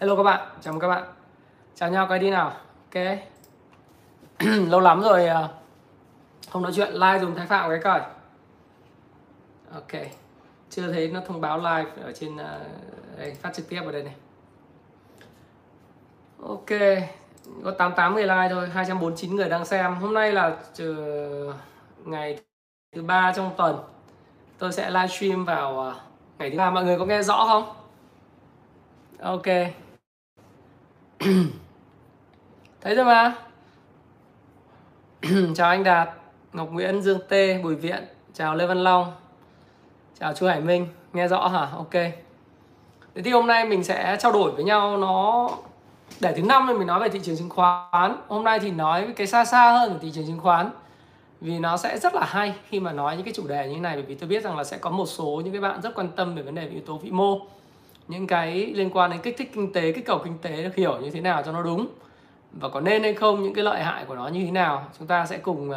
Hello các bạn, chào mừng các bạn. Chào nhau cái đi nào. Ok. Lâu lắm rồi à, không nói chuyện live dùng thái phạm cái coi Ok. Chưa thấy nó thông báo live ở trên à, đây, phát trực tiếp ở đây này. Ok. Có 88 người like thôi? 249 người đang xem. Hôm nay là ngày thứ ba trong tuần. Tôi sẽ livestream vào à, ngày thứ ba. Mọi người có nghe rõ không? Ok. thấy chưa mà chào anh đạt, ngọc nguyễn, dương tê, bùi viện. Chào lê văn long. Chào chú hải minh. Nghe rõ hả? Ok. Thế thì hôm nay mình sẽ trao đổi với nhau nó để thứ năm thì mình nói về thị trường chứng khoán. Hôm nay thì nói cái xa xa hơn của thị trường chứng khoán. Vì nó sẽ rất là hay khi mà nói những cái chủ đề như thế này, bởi vì tôi biết rằng là sẽ có một số những cái bạn rất quan tâm về vấn đề về yếu tố vĩ mô những cái liên quan đến kích thích kinh tế kích cầu kinh tế được hiểu như thế nào cho nó đúng. Và có nên hay không những cái lợi hại của nó như thế nào chúng ta sẽ cùng uh,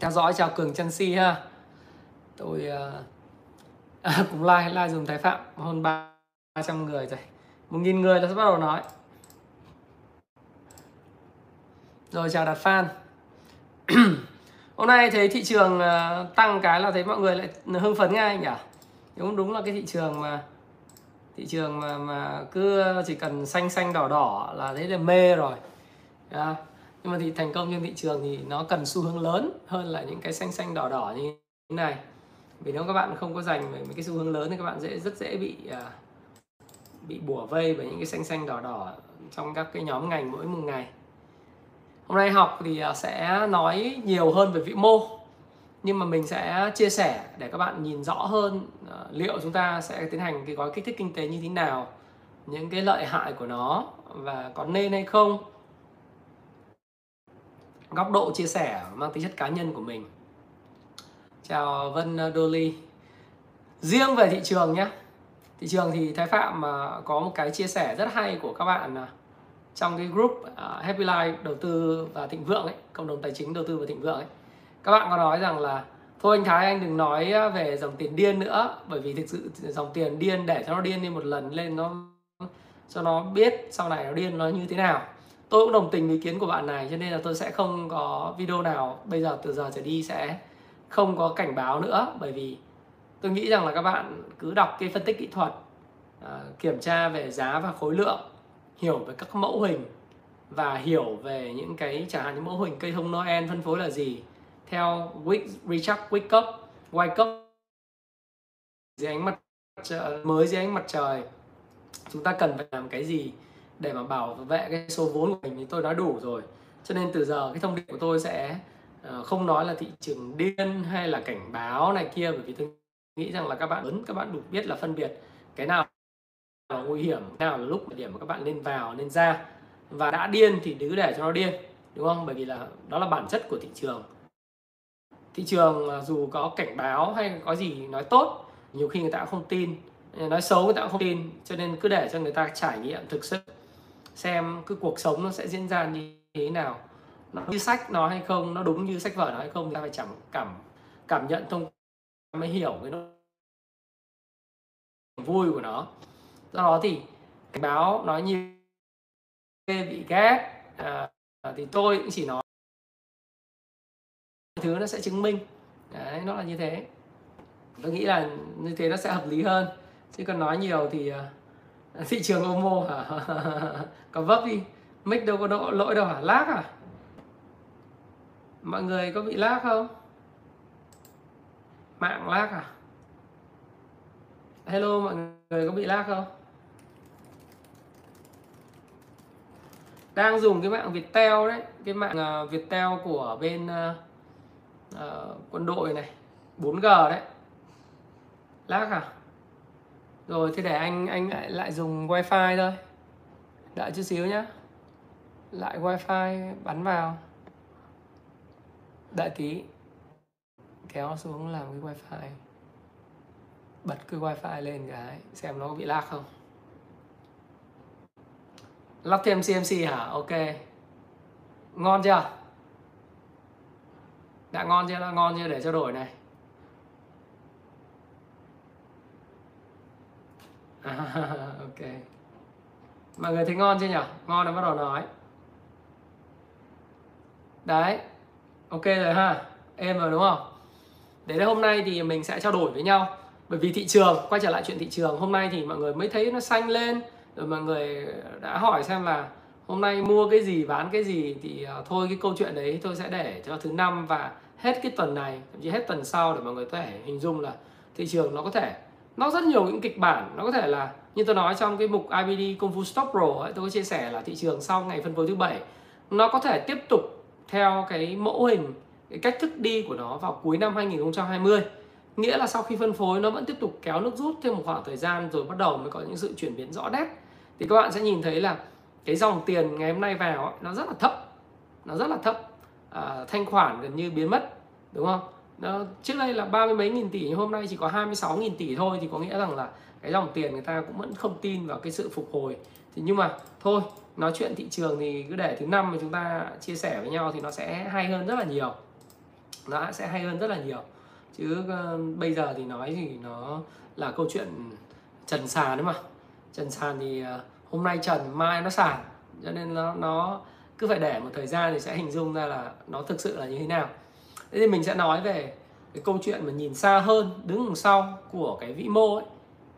theo dõi chào cường chân si ha. Tôi uh, cùng like like dùng thái phạm hơn 300 người rồi. Một nghìn người là sẽ bắt đầu nói. Rồi chào đạt fan hôm nay thấy thị trường uh, tăng cái là thấy mọi người lại hưng phấn ngay nhỉ? Đúng đúng là cái thị trường mà thị trường mà mà cứ chỉ cần xanh xanh đỏ đỏ là thấy là mê rồi. Yeah. nhưng mà thì thành công trên thị trường thì nó cần xu hướng lớn hơn là những cái xanh xanh đỏ đỏ như thế này. Vì nếu các bạn không có dành về mấy cái xu hướng lớn thì các bạn dễ, rất dễ bị à, bị bủa vây bởi những cái xanh xanh đỏ đỏ trong các cái nhóm ngành mỗi một ngày. Hôm nay học thì à, sẽ nói nhiều hơn về vĩ mô nhưng mà mình sẽ chia sẻ để các bạn nhìn rõ hơn ờ, liệu chúng ta sẽ tiến hành cái gói kích thích kinh tế như thế nào, những cái lợi hại của nó và có nên hay không. Góc độ chia sẻ mang tính chất cá nhân của mình. Chào Vân ờ, Dolly riêng về thị trường nhé thị trường thì Thái Phạm mà có một cái chia sẻ rất hay của các bạn trong cái group Happy Life đầu tư và thịnh vượng ấy, cộng đồng tài chính đầu tư và thịnh vượng ấy các bạn có nói rằng là, thôi anh Thái, anh đừng nói về dòng tiền điên nữa, bởi vì thực sự dòng tiền điên để cho nó điên đi một lần lên nó, cho nó biết sau này nó điên nó như thế nào. Tôi cũng đồng tình ý kiến của bạn này, cho nên là tôi sẽ không có video nào bây giờ, từ giờ trở đi sẽ không có cảnh báo nữa, bởi vì tôi nghĩ rằng là các bạn cứ đọc cái phân tích kỹ thuật à, kiểm tra về giá và khối lượng, hiểu về các mẫu hình và hiểu về những cái, chẳng hạn những mẫu hình cây thông Noel phân phối là gì theo Richard Wyckoff Wyckoff dưới ánh mặt trời, mới dưới ánh mặt trời. Chúng ta cần phải làm cái gì để mà bảo vệ cái số vốn của mình? Thì tôi nói đủ rồi. Cho nên từ giờ cái thông điệp của tôi sẽ ờ, không nói là thị trường điên hay là cảnh báo này kia bởi vì tôi nghĩ rằng là các bạn lớn các bạn đủ biết là phân biệt cái nào là nguy hiểm cái nào là lúc điểm mà các bạn nên vào nên ra. Và đã điên thì cứ để cho nó điên đúng không? Bởi vì là đó là bản chất của thị trường thị trường dù có cảnh báo hay có gì nói tốt nhiều khi người ta cũng không tin. Nói xấu người ta cũng không tin cho nên cứ để cho người ta trải nghiệm thực sự xem cái cuộc sống nó sẽ diễn ra như thế nào. Nó như sách nó hay không nó đúng như sách vở nó hay không ta phải chẳng cảm cảm nhận thông mới hiểu cái nó vui của nó. Do đó thì cảnh báo nói như bị ghét à, thì tôi cũng chỉ nói thứ nó sẽ chứng minh. Đấy nó là như thế. Tôi nghĩ là như thế nó sẽ hợp lý hơn. Chứ còn nói nhiều thì uh, thị trường omo hả? Có vấp đi. Mic đâu có độ lỗi đâu hả? Lag à? Mọi người có bị lag không? Mạng lag à? Hello mọi người có bị lag không? Đang dùng cái mạng Viettel đấy. Cái mạng uh, Viettel của bên uh, uh, quân đội này 4G đấy. Lag à? Rồi thế để anh anh lại lại dùng wifi thôi. Đợi chút xíu nhá. Lại wifi bắn vào. Đợi tí. Kéo xuống làm cái wifi. Bật cái wifi lên cái xem nó có bị lag không. Lắp thêm cmc hả? Ok. Ngon chưa? Đã ngon chưa? Đã ngon chưa? Để cho đổi này. À, ok. Mọi người thấy ngon chưa nhỉ? Ngon là bắt đầu nói. Đấy. Ok rồi ha. Em rồi đúng không? Để là hôm nay thì mình sẽ trao đổi với nhau. Bởi vì thị trường quay trở lại chuyện thị trường hôm nay thì mọi người mới thấy nó xanh lên. Rồi mọi người đã hỏi xem là hôm nay mua cái gì bán cái gì thì uh, thôi cái câu chuyện đấy tôi sẽ để cho thứ năm và hết cái tuần này thậm chí hết tuần sau để mọi người có thể hình dung là thị trường nó có thể nó rất nhiều những kịch bản. Nó có thể là như tôi nói trong cái mục IBD Kung Fu Stop Pro ấy, tôi có chia sẻ là thị trường sau ngày phân phối thứ bảy nó có thể tiếp tục theo cái mẫu hình cái cách thức đi của nó vào cuối năm 2020 nghĩa là sau khi phân phối nó vẫn tiếp tục kéo nước rút thêm một khoảng thời gian rồi bắt đầu mới có những sự chuyển biến rõ nét. Thì các bạn sẽ nhìn thấy là cái dòng tiền ngày hôm nay vào ấy, nó rất là thấp. Nó rất là thấp. À, thanh khoản gần như biến mất đúng không? Nó, trước đây là ba mươi mấy nghìn tỷ nhưng hôm nay chỉ có 26 nghìn tỷ thôi thì có nghĩa rằng là cái dòng tiền người ta cũng vẫn không tin vào cái sự phục hồi. Thì nhưng mà thôi nói chuyện thị trường thì cứ để thứ năm mà chúng ta chia sẻ với nhau thì nó sẽ hay hơn rất là nhiều. Nó sẽ hay hơn rất là nhiều. Chứ uh, bây giờ thì nói thì nó là câu chuyện trần sàn đấy mà. Trần sàn thì uh, hôm nay trần mai nó sàn cho nên nó nó cứ phải để một thời gian thì sẽ hình dung ra là nó thực sự là như thế nào. Thế thì mình sẽ nói về cái câu chuyện mà nhìn xa hơn đứng đằng sau của cái vĩ mô ấy.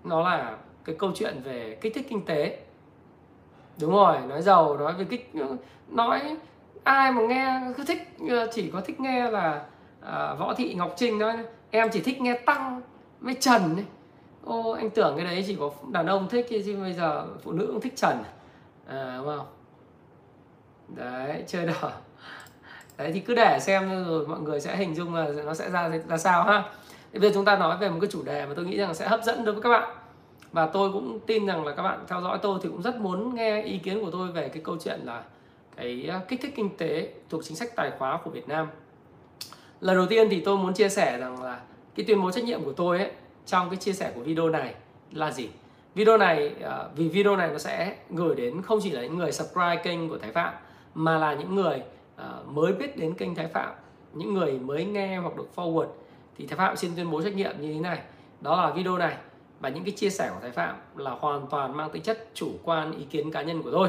Nó là cái câu chuyện về kích thích kinh tế. Đúng rồi nói giàu nói về kích nói ai mà nghe cứ thích chỉ có thích nghe là à, võ thị ngọc trinh nói em chỉ thích nghe tăng với trần ấy ô anh tưởng cái đấy chỉ có đàn ông thích chứ bây giờ phụ nữ cũng thích trần à, à đúng không? Đấy chơi đỏ đấy thì cứ để xem rồi mọi người sẽ hình dung là nó sẽ ra ra sao ha. Thì bây giờ chúng ta nói về một cái chủ đề mà tôi nghĩ rằng sẽ hấp dẫn đối với các bạn. Và tôi cũng tin rằng là các bạn theo dõi tôi thì cũng rất muốn nghe ý kiến của tôi về cái câu chuyện là cái à, kích thích kinh tế thuộc chính sách tài khóa của Việt Nam. Lần đầu tiên thì tôi muốn chia sẻ rằng là cái tuyên bố trách nhiệm của tôi ấy trong cái chia sẻ của video này là gì? Video này à, vì video này nó sẽ gửi đến không chỉ là những người subscribe kênh của Thái Phạm, mà là những người à, mới biết đến kênh Thái Phạm, những người mới nghe hoặc được forward. Thì Thái Phạm xin tuyên bố trách nhiệm như thế này. Đó là video này và những cái chia sẻ của Thái Phạm là hoàn toàn mang tính chất chủ quan ý kiến cá nhân của tôi.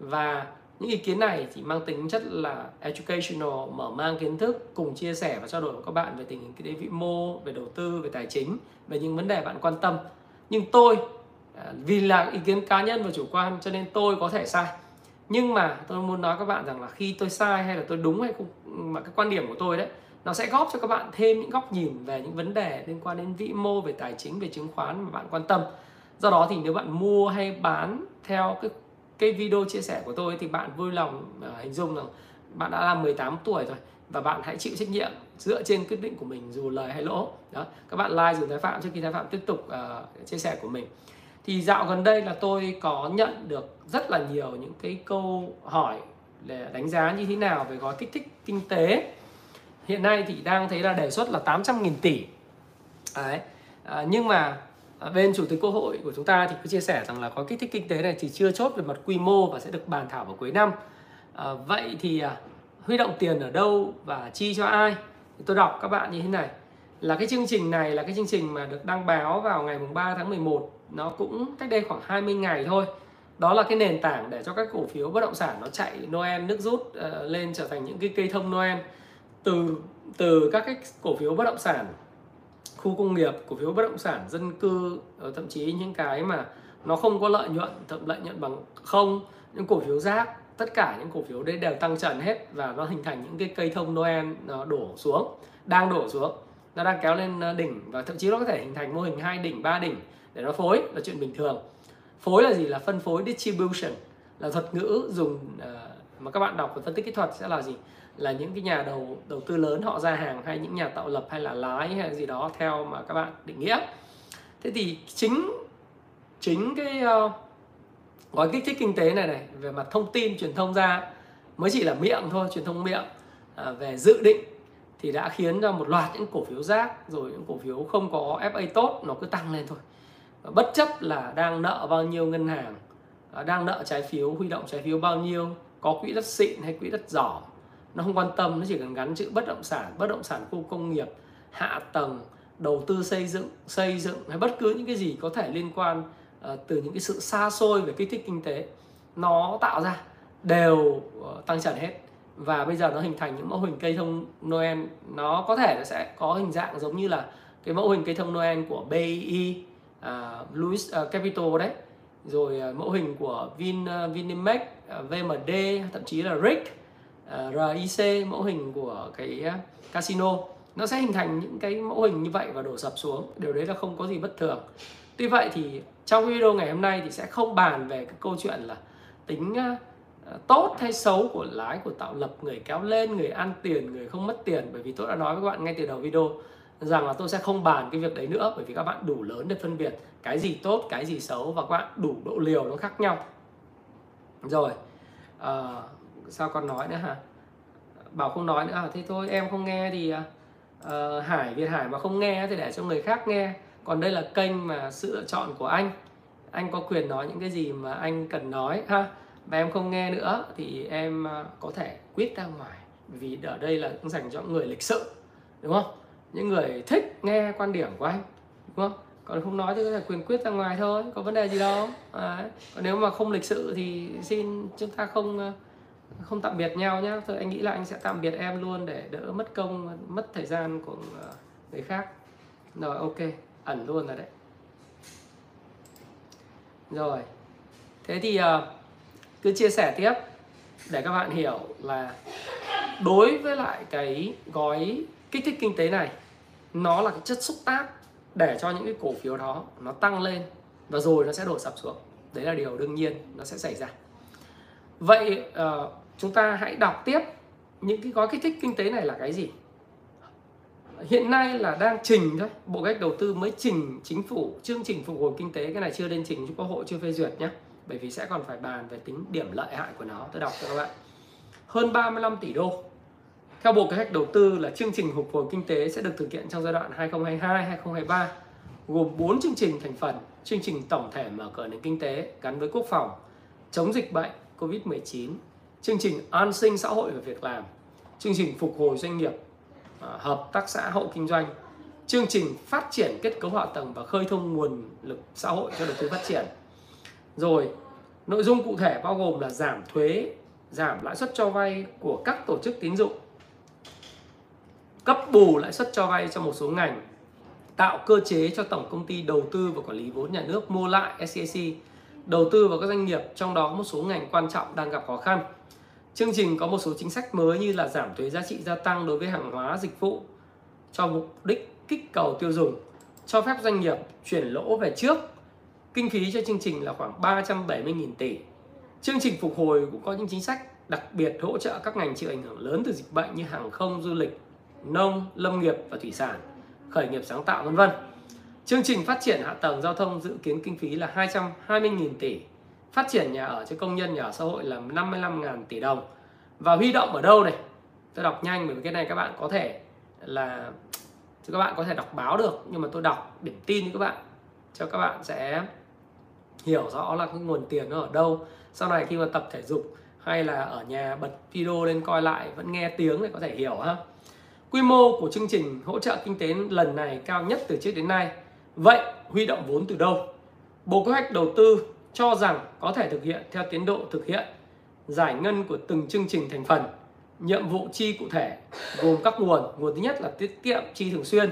Và những ý kiến này thì mang tính chất là educational, mở mang kiến thức, cùng chia sẻ và trao đổi với các bạn về tình hình kinh tế vĩ mô, về đầu tư, về tài chính, về những vấn đề bạn quan tâm. Nhưng tôi à, vì là ý kiến cá nhân và chủ quan cho nên tôi có thể sai. Nhưng mà tôi muốn nói các bạn rằng là khi tôi sai hay là tôi đúng hay không, mà cái quan điểm của tôi đấy, nó sẽ góp cho các bạn thêm những góc nhìn về những vấn đề liên quan đến vĩ mô, về tài chính, về chứng khoán mà bạn quan tâm. Do đó thì nếu bạn mua hay bán theo cái cái video chia sẻ của tôi thì bạn vui lòng uh, hình dung rằng bạn đã là 18 tuổi rồi và bạn hãy chịu trách nhiệm dựa trên quyết định của mình dù lời hay lỗ. Đó các bạn like dù thái phạm trước khi thái phạm tiếp tục uh, chia sẻ của mình. Thì dạo gần đây là tôi có nhận được rất là nhiều những cái câu hỏi để đánh giá như thế nào về gói kích thích kinh tế. Hiện nay thì đang thấy là đề xuất là 800.000 tỷ. Đấy. À, nhưng mà bên chủ tịch quốc hội của chúng ta thì có chia sẻ rằng là có kích thích kinh tế này thì chưa chốt về mặt quy mô và sẽ được bàn thảo vào cuối năm. À, vậy thì à, huy động tiền ở đâu và chi cho ai? Thì tôi đọc các bạn như thế này. Là cái chương trình này là cái chương trình mà được đăng báo vào ngày 3 tháng 11 nó cũng cách đây khoảng 20 ngày thôi. Đó là cái nền tảng để cho các cổ phiếu bất động sản nó chạy Noel nước rút uh, lên trở thành những cái cây thông Noel. Từ từ các cái cổ phiếu bất động sản khu công nghiệp cổ phiếu bất động sản, dân cư ờ, thậm chí những cái mà nó không có lợi nhuận, thậm lợi nhuận bằng không, những cổ phiếu rác, tất cả những cổ phiếu đấy đều tăng trần hết và nó hình thành những cái cây thông Noel nó đổ xuống, đang đổ xuống. Nó đang kéo lên ờ, đỉnh và thậm chí nó có thể hình thành mô hình hai đỉnh, ba đỉnh để nó phối, là chuyện bình thường. Phối là gì? Là phân phối distribution, là thuật ngữ dùng ờ, mà các bạn đọc về phân tích kỹ thuật sẽ là gì? Là những cái nhà đầu đầu tư lớn họ ra hàng hay những nhà tạo lập hay là lái hay gì đó theo mà các bạn định nghĩa. Thế thì chính chính cái uh, gói kích thích kinh tế này này về mặt thông tin truyền thông ra mới chỉ là miệng thôi truyền thông miệng à, về dự định thì đã khiến cho một loạt những cổ phiếu rác rồi những cổ phiếu không có FA tốt nó cứ tăng lên thôi. Bất chấp là đang nợ bao nhiêu ngân hàng à, đang nợ trái phiếu huy động trái phiếu bao nhiêu có quỹ đất xịn hay quỹ đất giỏ nó không quan tâm nó chỉ cần gắn chữ bất động sản bất động sản khu công nghiệp hạ tầng đầu tư xây dựng xây dựng hay bất cứ những cái gì có thể liên quan uh, từ những cái sự xa xôi về kích thích kinh tế nó tạo ra đều uh, tăng trần hết. Và bây giờ nó hình thành những mẫu hình cây thông Noel nó có thể nó sẽ có hình dạng giống như là cái mẫu hình cây thông Noel của BI, uh, ờ, Louis uh, Capital đấy. Rồi uh, mẫu hình của Vin uh, Vinimax uh, VMD thậm chí là Rick. Ờ, RIC mẫu hình của cái ờ, casino. Nó sẽ hình thành những cái mẫu hình như vậy và đổ sập xuống. Điều đấy là không có gì bất thường. Tuy vậy thì trong video ngày hôm nay thì sẽ không bàn về cái câu chuyện là tính uh, tốt hay xấu của lái của tạo lập người kéo lên người ăn tiền người không mất tiền. Bởi vì tôi đã nói với các bạn ngay từ đầu video rằng là tôi sẽ không bàn cái việc đấy nữa bởi vì các bạn đủ lớn để phân biệt cái gì tốt cái gì xấu và các bạn đủ độ liều nó khác nhau. Rồi uh, sao còn nói nữa hả? Bảo không nói nữa à thế thôi em không nghe thì uh, Hải Việt Hải mà không nghe thì để cho người khác nghe. Còn đây là kênh mà sự lựa chọn của anh. Anh có quyền nói những cái gì mà anh cần nói ha? Và em không nghe nữa thì em à, có thể quyết ra ngoài. Vì ở đây là dành cho người lịch sự đúng không? Những người thích nghe quan điểm của anh đúng không? Còn không nói thì có thể quyền quyết ra ngoài thôi có vấn đề gì đâu. À, còn nếu mà không lịch sự thì xin chúng ta không à, không tạm biệt nhau nhá. Thôi anh nghĩ là anh sẽ tạm biệt em luôn để đỡ mất công mất thời gian của ờ, người khác. Rồi ok. Ẩn luôn rồi đấy. Rồi. Thế thì uh, cứ chia sẻ tiếp để các bạn hiểu là đối với lại cái gói kích thích kinh tế này nó là cái chất xúc tác để cho những cái cổ phiếu đó nó tăng lên và rồi nó sẽ đổ sập xuống. Đấy là điều đương nhiên nó sẽ xảy ra. Vậy uh, chúng ta hãy đọc tiếp những cái gói kích thích kinh tế này là cái gì? Hiện nay là đang trình thôi. Bộ cách đầu tư mới trình chính phủ chương trình phục hồi kinh tế. Cái này chưa lên trình cho quốc hội chưa phê duyệt nhé bởi vì sẽ còn phải bàn về tính điểm lợi hại của nó. Tôi đọc cho các bạn. Hơn 35 tỷ đô. Theo Bộ Kế hoạch Đầu tư là chương trình phục hồi kinh tế sẽ được thực hiện trong giai đoạn 2022-2023 gồm 4 chương trình thành phần. Chương trình tổng thể mở cửa nền kinh tế gắn với quốc phòng, chống dịch bệnh COVID-19, chương trình an sinh xã hội và việc làm, chương trình phục hồi doanh nghiệp, à, hợp tác xã hộ kinh doanh, chương trình phát triển kết cấu hạ tầng và khơi thông nguồn lực xã hội cho đầu tư phát triển. Rồi, nội dung cụ thể bao gồm là giảm thuế, giảm lãi suất cho vay của các tổ chức tín dụng, cấp bù lãi suất cho vay cho một số ngành, tạo cơ chế cho tổng công ty đầu tư và quản lý vốn nhà nước mua lại SCC, đầu tư vào các doanh nghiệp trong đó một số ngành quan trọng đang gặp khó khăn. Chương trình có một số chính sách mới như là giảm thuế giá trị gia tăng đối với hàng hóa dịch vụ cho mục đích kích cầu tiêu dùng, cho phép doanh nghiệp chuyển lỗ về trước. Kinh phí cho chương trình là khoảng 370.000 tỷ. Chương trình phục hồi cũng có những chính sách đặc biệt hỗ trợ các ngành chịu ảnh hưởng lớn từ dịch bệnh như hàng không, du lịch, nông, lâm nghiệp và thủy sản, khởi nghiệp sáng tạo vân vân. Chương trình phát triển hạ tầng giao thông dự kiến kinh phí là 220.000 tỷ phát triển nhà ở cho công nhân, nhà ở xã hội là 55.000 tỷ đồng. Và huy động ở đâu này? Tôi đọc nhanh bởi vì cái này các bạn có thể là, các bạn có thể đọc báo được, nhưng mà tôi đọc điểm tin cho các bạn, cho các bạn sẽ hiểu rõ là cái nguồn tiền nó ở đâu. Sau này khi mà tập thể dục hay là ở nhà bật video lên coi lại, vẫn nghe tiếng để có thể hiểu ha. Quy mô của chương trình hỗ trợ kinh tế lần này cao nhất từ trước đến nay. Vậy huy động vốn từ đâu? Bộ kế hoạch đầu tư cho rằng có thể thực hiện theo tiến độ thực hiện, giải ngân của từng chương trình thành phần, nhiệm vụ chi cụ thể, gồm các nguồn. Nguồn thứ nhất là tiết kiệm chi thường xuyên.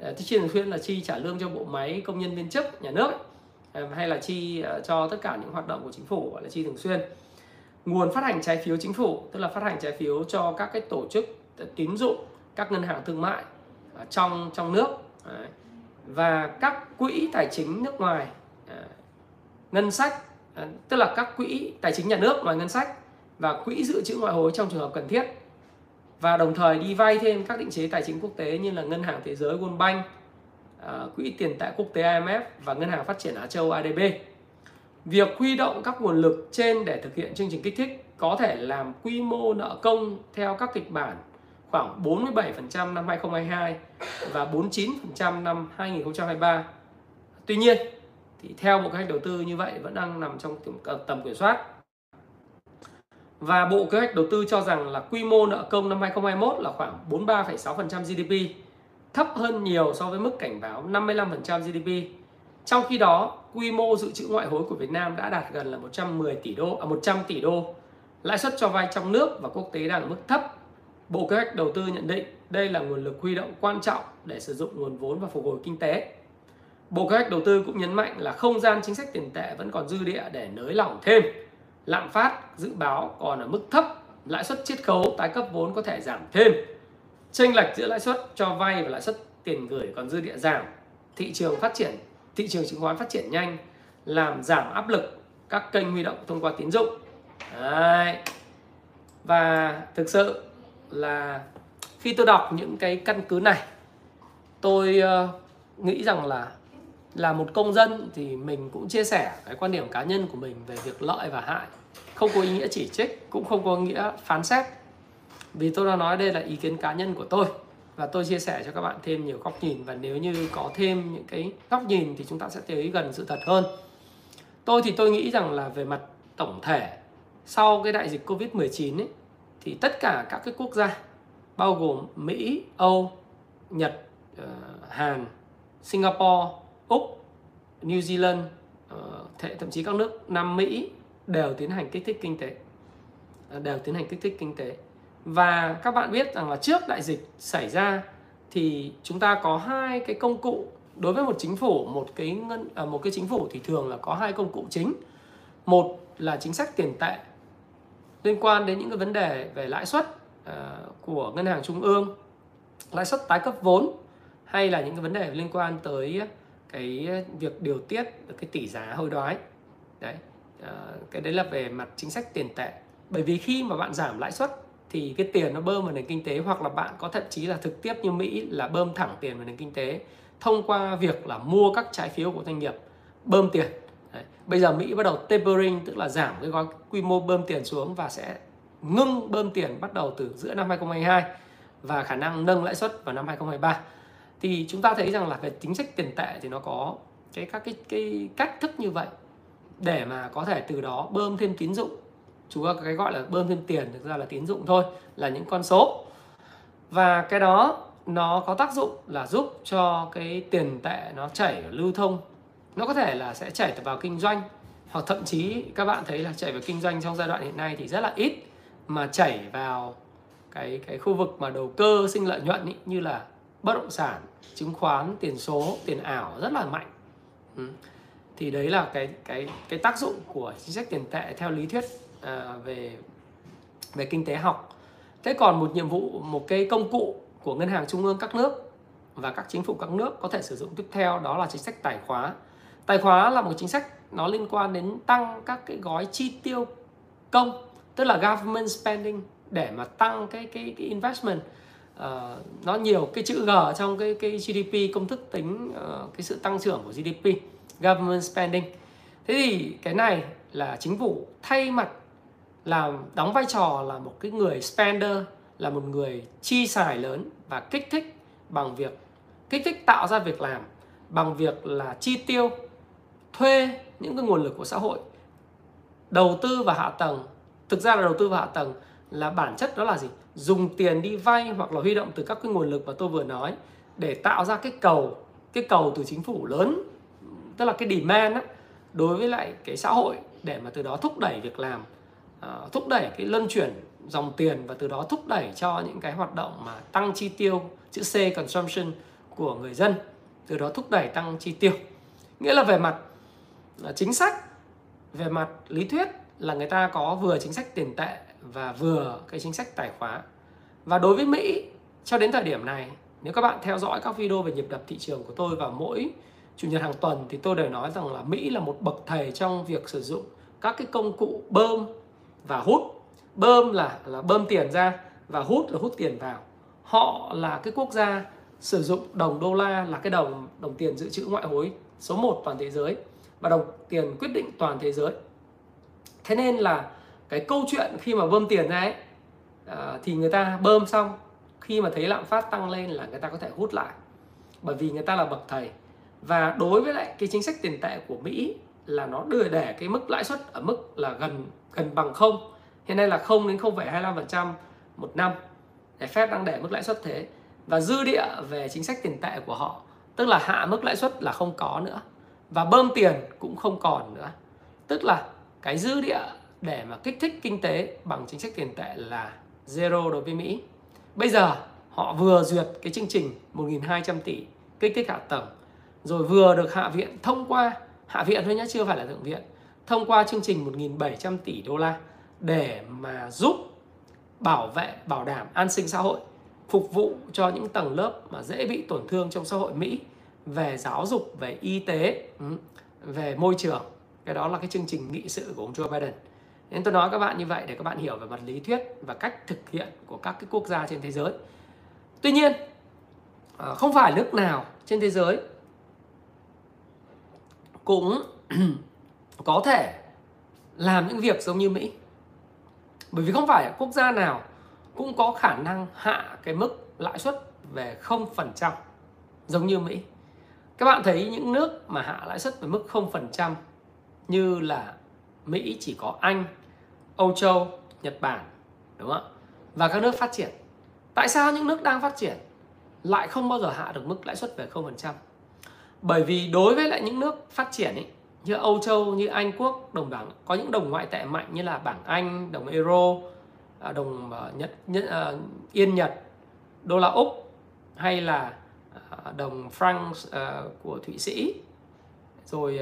Ờ, tiết chi thường xuyên là chi trả lương cho bộ máy, công nhân, viên chức, nhà nước hay là chi ờ, cho tất cả những hoạt động của chính phủ, gọi là chi thường xuyên. Nguồn phát hành trái phiếu chính phủ, tức là phát hành trái phiếu cho các cái tổ chức ờ, tín dụng, các ngân hàng thương mại trong trong nước. Và các quỹ tài chính nước ngoài ngân sách ờ, tức là các quỹ tài chính nhà nước ngoài ngân sách và quỹ dự trữ ngoại hối trong trường hợp cần thiết và đồng thời đi vay thêm các định chế tài chính quốc tế như là ngân hàng thế giới World Bank, ờ, quỹ tiền tệ quốc tế IMF và ngân hàng phát triển Á Châu ADB. Việc huy động các nguồn lực trên để thực hiện chương trình kích thích có thể làm quy mô nợ công theo các kịch bản khoảng 47% năm 2022 và 49% năm 2023. Tuy nhiên, thì theo bộ kế hoạch đầu tư như vậy vẫn đang nằm trong ờ, tầm kiểm soát và Bộ Kế hoạch Đầu tư cho rằng là quy mô nợ công năm 2021 là khoảng 43,6% GDP, thấp hơn nhiều so với mức cảnh báo 55% GDP. Trong khi đó, quy mô dự trữ ngoại hối của Việt Nam đã đạt gần là 110 tỷ đô à 100 tỷ đô. Lãi suất cho vay trong nước và quốc tế đang ở mức thấp. Bộ Kế hoạch Đầu tư nhận định đây là nguồn lực huy động quan trọng để sử dụng nguồn vốn và phục hồi kinh tế. Bộ Kế hoạch Đầu tư cũng nhấn mạnh là không gian chính sách tiền tệ vẫn còn dư địa để nới lỏng thêm. Lạm phát dự báo còn ở mức thấp, lãi suất chiết khấu tái cấp vốn có thể giảm thêm. Chênh lệch giữa lãi suất cho vay và lãi suất tiền gửi còn dư địa giảm. Thị trường phát triển, thị trường chứng khoán phát triển nhanh làm giảm áp lực các kênh huy động thông qua tín dụng. Đấy. Và thực sự là khi tôi đọc những cái căn cứ này tôi uh, nghĩ rằng là là một công dân thì mình cũng chia sẻ cái quan điểm cá nhân của mình về việc lợi và hại. Không có ý nghĩa chỉ trích cũng không có nghĩa phán xét. Vì tôi đã nói đây là ý kiến cá nhân của tôi và tôi chia sẻ cho các bạn thêm nhiều góc nhìn và nếu như có thêm những cái góc nhìn thì chúng ta sẽ tới gần sự thật hơn. Tôi thì tôi nghĩ rằng là về mặt tổng thể sau cái đại dịch covid 19 ấy thì tất cả các cái quốc gia bao gồm Mỹ, Âu, Nhật, ờ, Hàn, Singapore, Úc, New Zealand, ờ, thậm chí các nước Nam Mỹ đều tiến hành kích thích kinh tế, ờ, đều tiến hành kích thích kinh tế. Và các bạn biết rằng là trước đại dịch xảy ra thì chúng ta có hai cái công cụ đối với một chính phủ, một cái ngân ờ, một cái chính phủ thì thường là có hai công cụ chính. Một là chính sách tiền tệ liên quan đến những cái vấn đề về lãi suất của ngân hàng trung ương lãi suất tái cấp vốn hay là những cái vấn đề liên quan tới cái ờ, việc điều tiết cái tỷ giá hối đoái đấy à, cái đấy là về mặt chính sách tiền tệ. Bởi vì khi mà bạn giảm lãi suất thì cái tiền nó bơm vào nền kinh tế hoặc là bạn có thậm chí là thực tiếp như Mỹ là bơm thẳng tiền vào nền kinh tế thông qua việc là mua các trái phiếu của doanh nghiệp bơm tiền. Đấy. Bây giờ Mỹ bắt đầu tapering tức là giảm cái gói quy mô bơm tiền xuống và sẽ ngưng bơm tiền bắt đầu từ giữa năm 2022 và khả năng nâng lãi suất vào năm 2023 thì chúng ta thấy rằng là về chính sách tiền tệ thì nó có cái các cái cái cách thức như vậy để mà có thể từ đó bơm thêm tín dụng. Chúng ta cái gọi là bơm thêm tiền thực ra là tín dụng thôi là những con số. Và cái đó nó có tác dụng là giúp cho cái tiền tệ nó chảy lưu thông. Nó có thể là sẽ chảy vào kinh doanh hoặc thậm chí các bạn thấy là chảy vào kinh doanh trong giai đoạn hiện nay thì rất là ít mà chảy vào cái cái khu vực mà đầu cơ sinh lợi nhuận ý, như là bất động sản chứng khoán tiền số tiền ảo rất là mạnh. Ừ. thì đấy là cái cái cái tác dụng của chính sách tiền tệ theo lý thuyết à, về về kinh tế học. Thế còn một nhiệm vụ một cái công cụ của ngân hàng trung ương các nước và các chính phủ các nước có thể sử dụng tiếp theo đó là chính sách tài khóa. Tài khóa là một chính sách nó liên quan đến tăng các cái gói chi tiêu công tức là government spending để mà tăng cái cái cái investment uh, nó nhiều cái chữ G trong cái cái GDP công thức tính uh, cái sự tăng trưởng của GDP government spending. Thế thì cái này là chính phủ thay mặt làm đóng vai trò là một cái người spender là một người chi xài lớn và kích thích bằng việc kích thích tạo ra việc làm bằng việc là chi tiêu thuê những cái nguồn lực của xã hội đầu tư và hạ tầng. Thực ra là đầu tư vào hạ tầng là bản chất đó là gì? Dùng tiền đi vay hoặc là huy động từ các cái nguồn lực mà tôi vừa nói để tạo ra cái cầu cái cầu từ chính phủ lớn tức là cái demand á, đối với lại cái xã hội để mà từ đó thúc đẩy việc làm uh, thúc đẩy cái luân chuyển dòng tiền và từ đó thúc đẩy cho những cái hoạt động mà tăng chi tiêu chữ C consumption của người dân từ đó thúc đẩy tăng chi tiêu. Nghĩa là về mặt ờ, chính sách về mặt lý thuyết là người ta có vừa chính sách tiền tệ và vừa cái chính sách tài khóa và đối với Mỹ, cho đến thời điểm này, nếu các bạn theo dõi các video về nhịp đập thị trường của tôi vào mỗi chủ nhật hàng tuần thì tôi đều nói rằng là Mỹ là một bậc thầy trong việc sử dụng các cái công cụ bơm và hút. Bơm là là bơm tiền ra và hút là hút tiền vào. Họ là cái quốc gia sử dụng đồng đô la là cái đồng đồng tiền dự trữ ngoại hối số 1 toàn thế giới và đồng tiền quyết định toàn thế giới. Thế nên là cái câu chuyện khi mà bơm tiền ra ấy à, thì người ta bơm xong khi mà thấy lạm phát tăng lên là người ta có thể hút lại. Bởi vì người ta là bậc thầy. Và đối với lại cái chính sách tiền tệ của Mỹ là nó đưa để cái mức lãi suất ở mức là gần gần bằng không. Hiện nay là không đến 0,25% một năm. Để Fed đang để mức lãi suất thế. Và dư địa về chính sách tiền tệ của họ tức là hạ mức lãi suất là không có nữa. Và bơm tiền cũng không còn nữa. Tức là cái dư địa để mà kích thích kinh tế bằng chính sách tiền tệ là zero đối với Mỹ bây giờ họ vừa duyệt cái chương trình 1.200 tỷ kích thích hạ tầng rồi vừa được hạ viện thông qua hạ viện thôi nhé chưa phải là thượng viện thông qua chương trình 1.700 tỷ đô la để mà giúp bảo vệ bảo đảm an sinh xã hội phục vụ cho những tầng lớp mà dễ bị tổn thương trong xã hội Mỹ về giáo dục, về y tế, ừ, về môi trường. Cái đó là cái chương trình nghị sự của ông Joe Biden. Nên tôi nói các bạn như vậy để các bạn hiểu về mặt lý thuyết và cách thực hiện của các cái quốc gia trên thế giới. Tuy nhiên, à, không phải nước nào trên thế giới cũng có thể làm những việc giống như Mỹ. Bởi vì không phải quốc gia nào cũng có khả năng hạ cái mức lãi suất về 0% giống như Mỹ. Các bạn thấy những nước mà hạ lãi suất về mức 0% như là Mỹ chỉ có Anh, Âu Châu, Nhật Bản, đúng không ạ? Và các nước phát triển. Tại sao những nước đang phát triển lại không bao giờ hạ được mức lãi suất về 0%? Bởi vì đối với lại những nước phát triển ấy, như Âu Châu, như Anh Quốc, đồng bảng có những đồng ngoại tệ mạnh như là bảng Anh, đồng euro, à, đồng à, Nhật, Nhật à, Yên Nhật, đô la Úc hay là đồng franc của Thụy Sĩ, rồi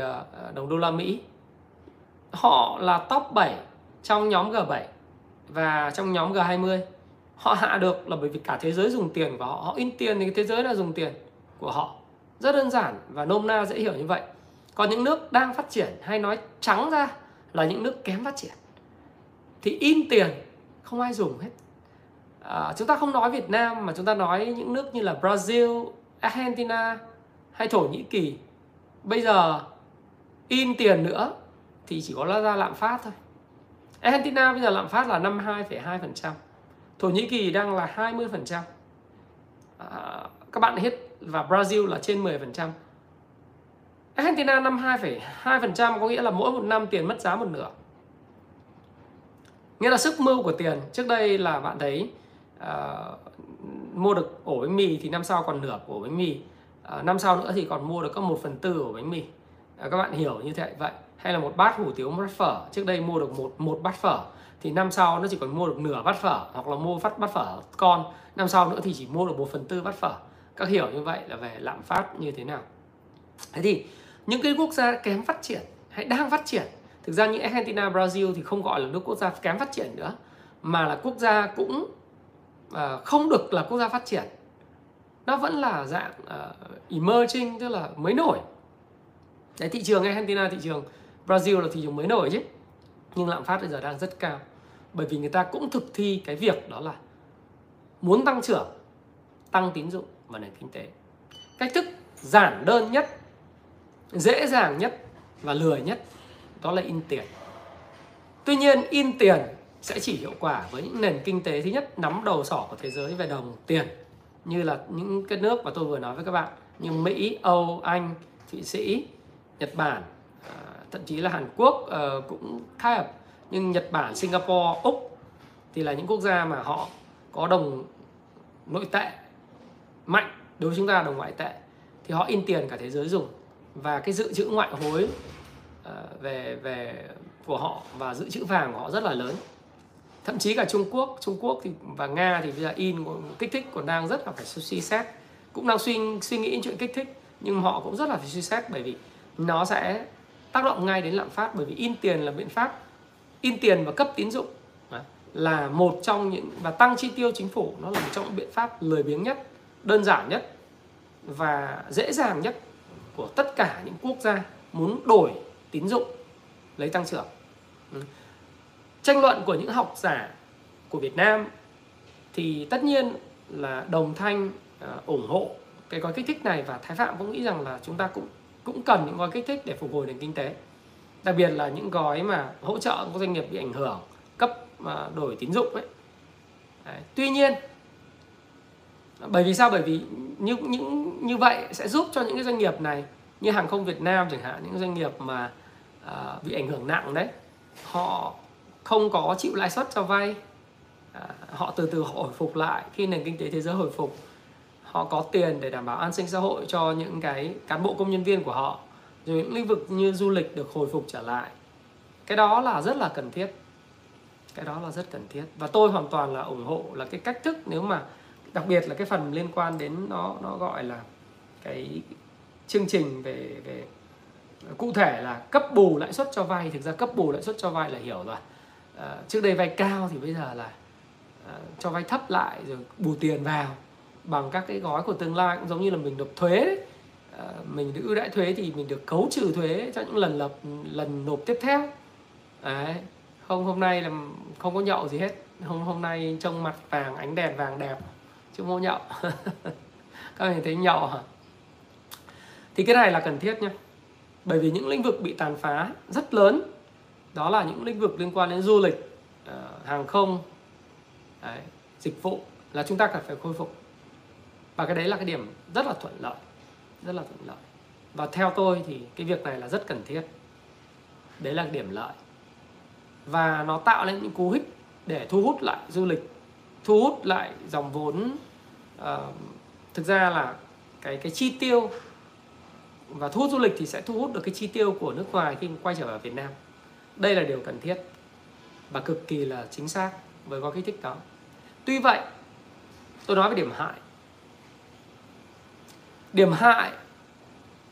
đồng đô la Mỹ. Họ là top 7 trong nhóm G7 và trong nhóm G20. Họ hạ được là bởi vì cả thế giới dùng tiền của họ, họ in tiền thì thế giới là dùng tiền của họ. Rất đơn giản và nôm na dễ hiểu như vậy còn những nước đang phát triển hay nói trắng ra là những nước kém phát triển thì in tiền không ai dùng hết à, chúng ta không nói Việt Nam mà chúng ta nói những nước như là Brazil, Argentina hay Thổ Nhĩ Kỳ bây giờ in tiền nữa thì chỉ có là ra lạm phát thôi Argentina bây giờ lạm phát là 52,2% Thổ Nhĩ Kỳ đang là 20% à, các bạn hết và Brazil là trên 10% Argentina năm 2,2% có nghĩa là mỗi một năm tiền mất giá một nửa. Nghĩa là sức mưu của tiền trước đây là bạn thấy uh, mua được ổ bánh mì thì năm sau còn nửa ổ bánh mì. Uh, năm sau nữa thì còn mua được có một phần tư ổ bánh mì. Uh, các bạn hiểu như thế vậy. Hay là một bát hủ tiếu một bát phở. Trước đây mua được một một bát phở thì năm sau nó chỉ còn mua được nửa bát phở hoặc là mua phát bát phở con. Năm sau nữa thì chỉ mua được một phần tư bát phở. Các hiểu như vậy là về lạm phát như thế nào? Thế thì những cái quốc gia kém phát triển hay đang phát triển thực ra như Argentina, Brazil thì không gọi là nước quốc gia kém phát triển nữa mà là quốc gia cũng uh, không được là quốc gia phát triển. Nó vẫn là dạng uh, emerging tức là mới nổi. Đấy thị trường Argentina thị trường Brazil là thị trường mới nổi chứ. Nhưng lạm phát bây giờ đang rất cao. Bởi vì người ta cũng thực thi cái việc đó là muốn tăng trưởng tăng tín dụng và nền kinh tế. Cách thức giản đơn nhất dễ dàng nhất và lười nhất đó là in tiền. Tuy nhiên in tiền sẽ chỉ hiệu quả với những nền kinh tế thứ nhất nắm đầu sỏ của thế giới về đồng tiền như là những cái nước mà tôi vừa nói với các bạn như Mỹ, Âu, Anh, Thụy Sĩ, Nhật Bản, thậm chí là Hàn Quốc uh, cũng khai hợp nhưng Nhật Bản, Singapore, Úc thì là những quốc gia mà họ có đồng nội tệ mạnh đối với chúng ta đồng ngoại tệ thì họ in tiền cả thế giới dùng. Và cái dự trữ ngoại hối uh, về về của họ và dự trữ vàng của họ rất là lớn. Thậm chí cả Trung Quốc Trung Quốc thì và Nga thì bây giờ in kích thích còn đang rất là phải suy xét. Cũng đang suy suy nghĩ chuyện kích thích nhưng họ cũng rất là phải suy xét bởi vì nó sẽ tác động ngay đến lạm phát, bởi vì in tiền là biện pháp, in tiền và cấp tín dụng à, là một trong những, và tăng chi tiêu chính phủ, nó là một trong những biện pháp lười biếng nhất, đơn giản nhất và dễ dàng nhất của tất cả những quốc gia muốn đổi tín dụng lấy tăng trưởng. Ừ. Tranh luận của những học giả của Việt Nam thì tất nhiên là đồng thanh à, ủng hộ cái gói kích thích này và Thái Phạm cũng nghĩ rằng là chúng ta cũng cũng cần những gói kích thích để phục hồi nền kinh tế. Đặc biệt là những gói mà hỗ trợ các doanh nghiệp bị ảnh hưởng cấp mà đổi tín dụng ấy. Đấy. tuy nhiên bởi vì sao? Bởi vì như những như vậy sẽ giúp cho những cái doanh nghiệp này như hàng không Việt Nam chẳng hạn những doanh nghiệp mà à, bị ảnh hưởng nặng đấy họ không có chịu lãi suất cho vay à, họ từ từ hồi phục lại khi nền kinh tế thế giới hồi phục họ có tiền để đảm bảo an sinh xã hội cho những cái cán bộ công nhân viên của họ rồi những lĩnh vực như du lịch được hồi phục trở lại. Cái đó là rất là cần thiết. Cái đó là rất cần thiết. Và tôi hoàn toàn là ủng hộ là cái cách thức nếu mà đặc biệt là cái phần liên quan đến nó nó gọi là cái chương trình về về cụ thể là cấp bù lãi suất cho vay. Thực ra cấp bù lãi suất cho vay là hiểu rồi. À, trước đây vay cao thì bây giờ là à, cho vay thấp lại rồi bù tiền vào bằng các cái gói của tương lai cũng giống như là mình nộp thuế đấy. À, mình được ưu đãi thuế thì mình được khấu trừ thuế cho những lần lập lần nộp tiếp theo. Đấy không hôm nay là không có nhậu gì hết. Hôm hôm nay trông mặt vàng ánh đèn vàng đẹp chứ không có nhậu. Các bạn thấy nhậu hả? Thì cái này là cần thiết nhé bởi vì những lĩnh vực bị tàn phá rất lớn đó là những lĩnh vực liên quan đến du lịch ờ, hàng không đấy, dịch vụ là chúng ta cần phải khôi phục và cái đấy là cái điểm rất là thuận lợi rất là thuận lợi. Và theo tôi thì cái việc này là rất cần thiết. Đấy là điểm lợi. Và nó tạo nên những cú hích để thu hút lại du lịch thu hút lại dòng vốn uh, thực ra là cái cái chi tiêu và thu hút du lịch thì sẽ thu hút được cái chi tiêu của nước ngoài khi quay trở về Việt Nam. Đây là điều cần thiết và cực kỳ là chính xác với gói kích thích đó. Tuy vậy tôi nói về điểm hại điểm hại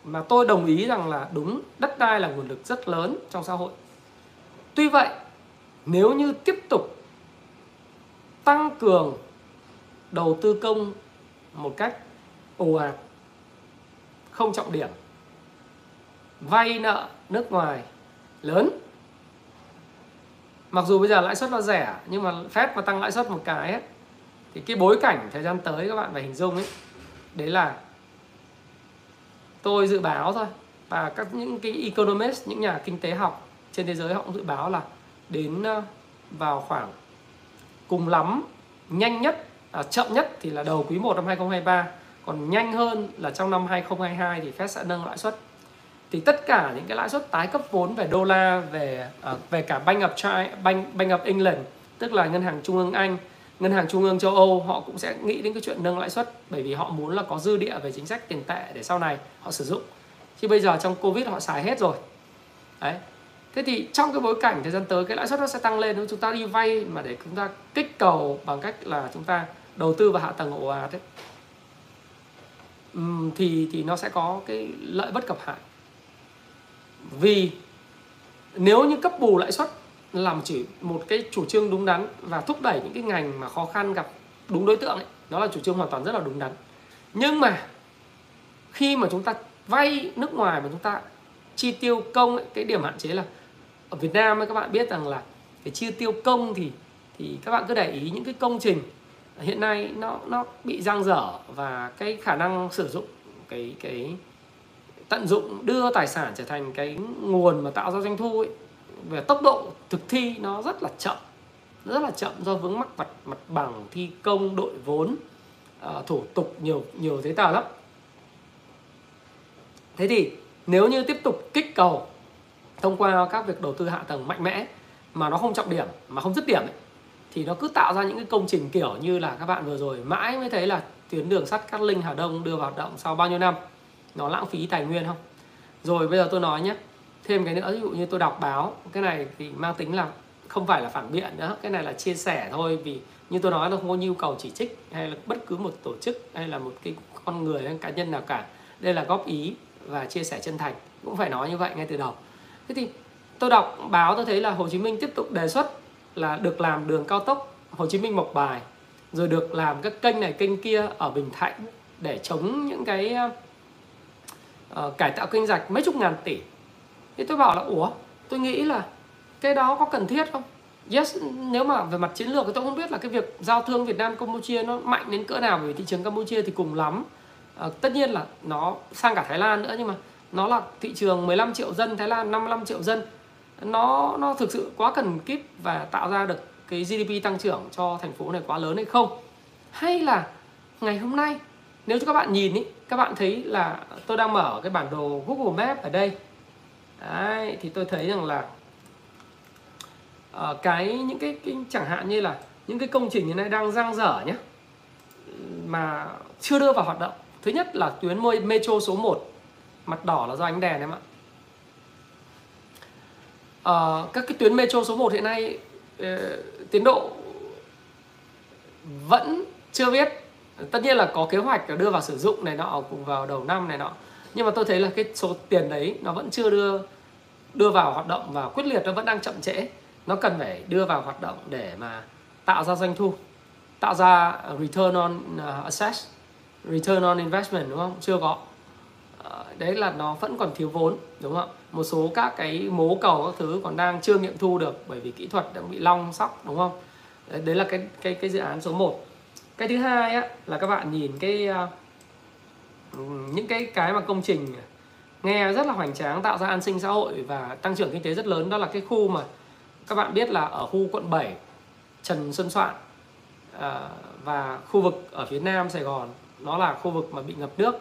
mà tôi đồng ý rằng là đúng đất đai là nguồn lực rất lớn trong xã hội. Tuy vậy nếu như tiếp tục tăng cường đầu tư công một cách ồ ạt không trọng điểm vay nợ nước ngoài lớn mặc dù bây giờ lãi suất nó rẻ nhưng mà phép mà tăng lãi suất một cái ấy, thì cái bối cảnh thời gian tới các bạn phải hình dung ấy đấy là tôi dự báo thôi. Và các những cái economist những nhà kinh tế học trên thế giới họ cũng dự báo là đến ờ, vào khoảng cùng lắm nhanh nhất à, chậm nhất thì là đầu quý 1 năm 2023 còn nhanh hơn là trong năm 2022 thì Fed sẽ nâng lãi suất. Thì tất cả những cái lãi suất tái cấp vốn về đô la về à, về cả Bank of China, Bank, Bank of England tức là ngân hàng trung ương Anh ngân hàng trung ương châu Âu họ cũng sẽ nghĩ đến cái chuyện nâng lãi suất bởi vì họ muốn là có dư địa về chính sách tiền tệ để sau này họ sử dụng. Chứ bây giờ trong covid họ xài hết rồi. Đấy. Thế thì trong cái bối cảnh thời gian tới cái lãi suất nó sẽ tăng lên nếu chúng ta đi vay mà để chúng ta kích cầu bằng cách là chúng ta đầu tư vào hạ tầng ồ ạt ấy thì thì nó sẽ có cái lợi bất cập hại. Vì nếu như cấp bù lãi suất làm chỉ một cái chủ trương đúng đắn và thúc đẩy những cái ngành mà khó khăn gặp đúng đối tượng ấy, đó là chủ trương hoàn toàn rất là đúng đắn. Nhưng mà khi mà chúng ta vay nước ngoài mà chúng ta chi tiêu công ấy, cái điểm hạn chế là ở Việt Nam ấy các bạn biết rằng là cái chi tiêu công thì thì các bạn cứ để ý những cái công trình hiện nay nó nó bị giang dở và cái khả năng sử dụng cái cái tận dụng đưa tài sản trở thành cái nguồn mà tạo ra doanh thu ấy về tốc độ thực thi nó rất là chậm rất là chậm do vướng mắc mặt mặt bằng thi công đội vốn uh, thủ tục nhiều nhiều giấy tờ lắm. Thế thì nếu như tiếp tục kích cầu thông qua các việc đầu tư hạ tầng mạnh mẽ mà nó không trọng điểm mà không dứt điểm ấy, thì nó cứ tạo ra những cái công trình kiểu như là các bạn vừa rồi mãi mới thấy là tuyến đường sắt Cát Linh Hà Đông đưa vào hoạt động sau bao nhiêu năm nó lãng phí tài nguyên không? Rồi bây giờ tôi nói nhé thêm cái nữa. Ví dụ như tôi đọc báo cái này thì mang tính là không phải là phản biện nữa. Cái này là chia sẻ thôi vì như tôi nói là không có nhu cầu chỉ trích hay là bất cứ một tổ chức hay là một cái con người hay cá nhân nào cả. Đây là góp ý và chia sẻ chân thành cũng phải nói như vậy ngay từ đầu. Thế thì tôi đọc báo tôi thấy là Hồ Chí Minh tiếp tục đề xuất là được làm đường cao tốc Hồ Chí Minh Mộc Bài rồi được làm các kênh này kênh kia ở Bình Thạnh để chống những cái uh, cải tạo kênh rạch mấy chục ngàn tỷ thì tôi bảo là ủa? Tôi nghĩ là cái đó có cần thiết không? Yes nếu mà về mặt chiến lược thì tôi không biết là cái việc giao thương Việt Nam Campuchia nó mạnh đến cỡ nào vì thị trường Campuchia thì cùng lắm. À, tất nhiên là nó sang cả Thái Lan nữa nhưng mà nó là thị trường 15 triệu dân Thái Lan 55 triệu dân. Nó nó thực sự quá cần kíp và tạo ra được cái GDP tăng trưởng cho thành phố này quá lớn hay không? Hay là ngày hôm nay nếu cho các bạn nhìn ý, các bạn thấy là tôi đang mở cái bản đồ Google Maps ở đây Đấy, thì tôi thấy rằng là uh, cái những cái, cái chẳng hạn như là những cái công trình hiện nay đang giang dở nhé mà chưa đưa vào hoạt động. Thứ nhất là tuyến metro số 1 mặt đỏ là do ánh đèn em ạ. Uh, các cái tuyến metro số 1 hiện nay ờ, tiến độ vẫn chưa biết. Tất nhiên là có kế hoạch đưa vào sử dụng này nọ cùng vào đầu năm này nọ nhưng mà tôi thấy là cái số tiền đấy nó vẫn chưa đưa đưa vào hoạt động và quyết liệt nó vẫn đang chậm trễ. Nó cần phải đưa vào hoạt động để mà tạo ra doanh thu tạo ra return on uh, assets asset return on investment đúng không? Chưa có. Ờ, đấy là nó vẫn còn thiếu vốn đúng không một số các cái mố cầu các thứ còn đang chưa nghiệm thu được bởi vì kỹ thuật đã bị long sóc đúng không? Đấy, đấy là cái cái cái dự án số 1 cái thứ hai á là các bạn nhìn cái uh, những cái cái mà công trình nghe rất là hoành tráng tạo ra an sinh xã hội và tăng trưởng kinh tế rất lớn đó là cái khu mà các bạn biết là ở khu quận 7 Trần Xuân Soạn à, và khu vực ở phía nam Sài Gòn nó là khu vực mà bị ngập nước.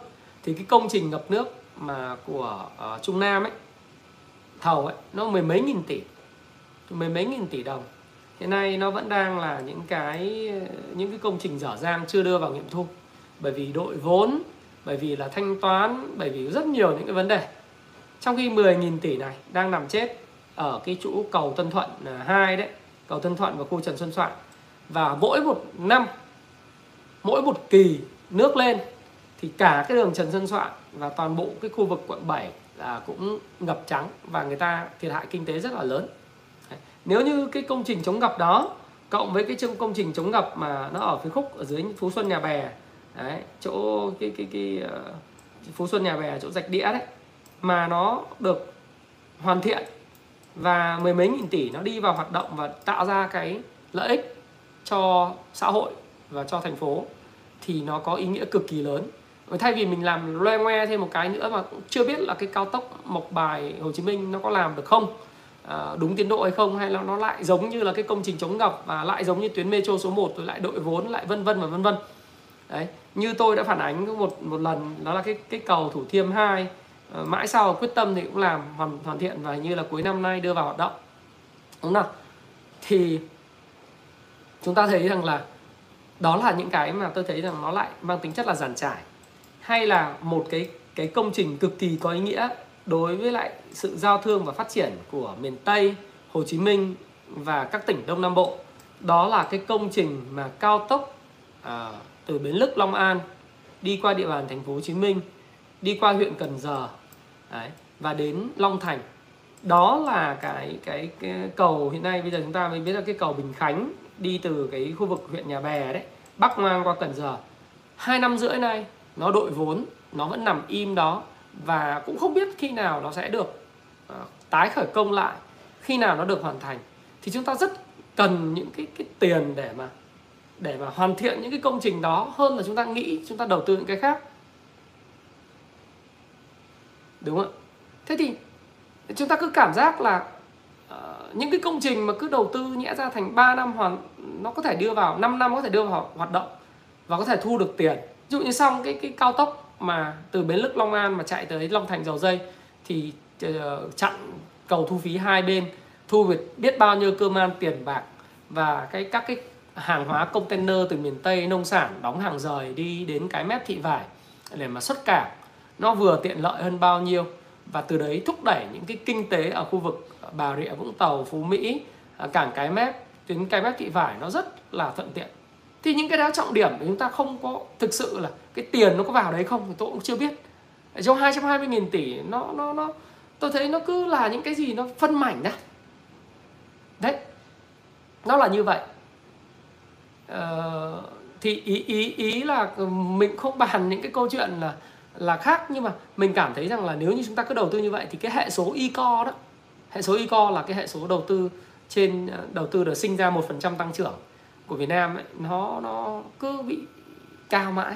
Thì cái công trình ngập nước mà của uh, Trung Nam ấy thầu ấy nó mười mấy nghìn tỷ mười mấy nghìn tỷ đồng. Hiện nay nó vẫn đang là những cái những cái công trình dở dang chưa đưa vào nghiệm thu. Bởi vì đội vốn bởi vì là thanh toán, bởi vì rất nhiều những cái vấn đề. Trong khi 10.000 tỷ này đang nằm chết ở cái chỗ cầu Tân Thuận à, 2 đấy, cầu Tân Thuận và khu Trần Xuân Soạn. Và mỗi một năm, mỗi một kỳ nước lên, thì cả cái đường Trần Xuân Soạn và toàn bộ cái khu vực quận 7 là cũng ngập trắng và người ta thiệt hại kinh tế rất là lớn. Nếu như cái công trình chống ngập đó, cộng với cái chương công trình chống ngập mà nó ở phía khúc ở dưới Phú Xuân Nhà Bè đấy, chỗ cái cái cái ờ, uh, Phú Xuân Nhà Bè chỗ rạch đĩa đấy. Mà nó được hoàn thiện và mười mấy nghìn tỷ nó đi vào hoạt động và tạo ra cái lợi ích cho xã hội và cho thành phố thì nó có ý nghĩa cực kỳ lớn. Thay vì mình làm loe ngoe thêm một cái nữa mà chưa biết là cái cao tốc Mộc Bài Hồ Chí Minh nó có làm được không à, đúng tiến độ hay không hay là nó lại giống như là cái công trình chống ngập và lại giống như tuyến metro số 1 rồi lại đội vốn lại vân vân và vân vân đấy như tôi đã phản ánh một một lần đó là cái cái cầu Thủ Thiêm 2 ờ, mãi sau quyết tâm thì cũng làm hoàn hoàn thiện và như là cuối năm nay đưa vào hoạt động đúng không thì chúng ta thấy rằng là đó là những cái mà tôi thấy rằng nó lại mang tính chất là giàn trải hay là một cái cái công trình cực kỳ có ý nghĩa đối với lại sự giao thương và phát triển của miền Tây, Hồ Chí Minh và các tỉnh Đông Nam Bộ. Đó là cái công trình mà cao tốc à, từ Bến Lức Long An đi qua địa bàn thành phố Hồ Chí Minh, đi qua huyện Cần Giờ đấy, và đến Long Thành. Đó là cái, cái cái cầu hiện nay bây giờ chúng ta mới biết là cái cầu Bình Khánh đi từ cái khu vực huyện Nhà Bè đấy bắc ngang qua Cần Giờ hai năm rưỡi nay nó đội vốn nó vẫn nằm im đó và cũng không biết khi nào nó sẽ được uh, tái khởi công lại khi nào nó được hoàn thành thì chúng ta rất cần những cái cái tiền để mà để mà hoàn thiện những cái công trình đó hơn là chúng ta nghĩ chúng ta đầu tư những cái khác. Đúng không thế thì chúng ta cứ cảm giác là ờ, những cái công trình mà cứ đầu tư nhẽ ra thành 3 năm hoàn nó có thể đưa vào 5 năm có thể đưa vào hoạt động và có thể thu được tiền. Ví dụ như xong cái cái cao tốc mà từ bến lức Long An mà chạy tới Long Thành dầu dây thì uh, chặn cầu thu phí hai bên thu được biết bao nhiêu cơ man tiền bạc và cái các cái hàng hóa container từ miền Tây nông sản đóng hàng rời đi đến cái mép thị vải để mà xuất cảng nó vừa tiện lợi hơn bao nhiêu và từ đấy thúc đẩy những cái kinh tế ở khu vực Bà Rịa Vũng Tàu, Phú Mỹ, à, cảng Cái Mép, tuyến Cái Mép Thị Vải nó rất là thuận tiện. Thì những cái đó trọng điểm chúng ta không có thực sự là cái tiền nó có vào đấy không thì tôi cũng chưa biết. Trong 220 nghìn tỷ nó nó nó tôi thấy nó cứ là những cái gì nó phân mảnh đấy Đấy. Nó là như vậy. Ờ, thì ý ý ý là mình không bàn những cái câu chuyện là là khác nhưng mà mình cảm thấy rằng là nếu như chúng ta cứ đầu tư như vậy thì cái hệ số ICO đó hệ số ICO là cái hệ số đầu tư trên đầu tư được sinh ra một phần trăm tăng trưởng của Việt Nam ấy, nó nó cứ bị cao mãi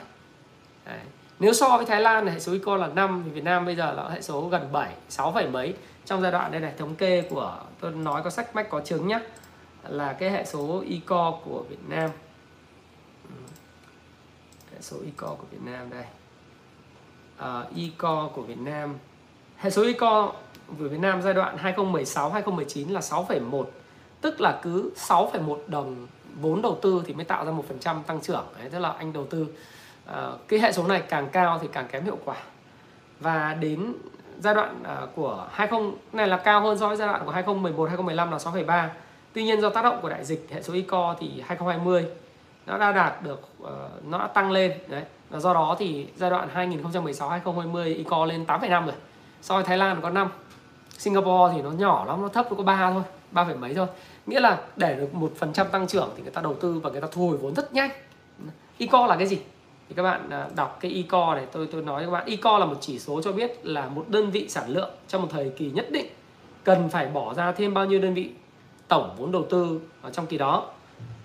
Đấy. nếu so với Thái Lan hệ số ICO là 5 thì Việt Nam bây giờ là hệ số gần 7 6 phẩy mấy trong giai đoạn đây này thống kê của tôi nói có sách mách có chứng nhá là cái hệ số ICO của Việt Nam hệ số ICO của Việt Nam đây. Ờ, uh, ICO của Việt Nam. Hệ số ICO của Việt Nam giai đoạn 2016 2019 là 6,1 tức là cứ 6,1 đồng vốn đầu tư thì mới tạo ra một phần trăm tăng trưởng. Đấy tức là anh đầu tư. Uh, cái hệ số này càng cao thì càng kém hiệu quả. Và đến giai đoạn uh, của 20 này là cao hơn so với giai đoạn của 2011 2015 là 6,3 tuy nhiên do tác động của đại dịch hệ số ICO thì 2020 nó đã đạt được uh, nó đã tăng lên đấy. Và do đó thì giai đoạn 2016 2020 ICO lên 8,5 rồi. So với Thái Lan có 5 Singapore thì nó nhỏ lắm nó thấp nó có 3 thôi 3, mấy thôi. Nghĩa là để được một phần trăm tăng trưởng thì người ta đầu tư và người ta thu hồi vốn rất nhanh. ICO là cái gì? Thì các bạn à, đọc cái ICO này tôi tôi nói với các bạn ICO là một chỉ số cho biết là một đơn vị sản lượng trong một thời kỳ nhất định cần phải bỏ ra thêm bao nhiêu đơn vị tổng vốn đầu tư ở trong kỳ đó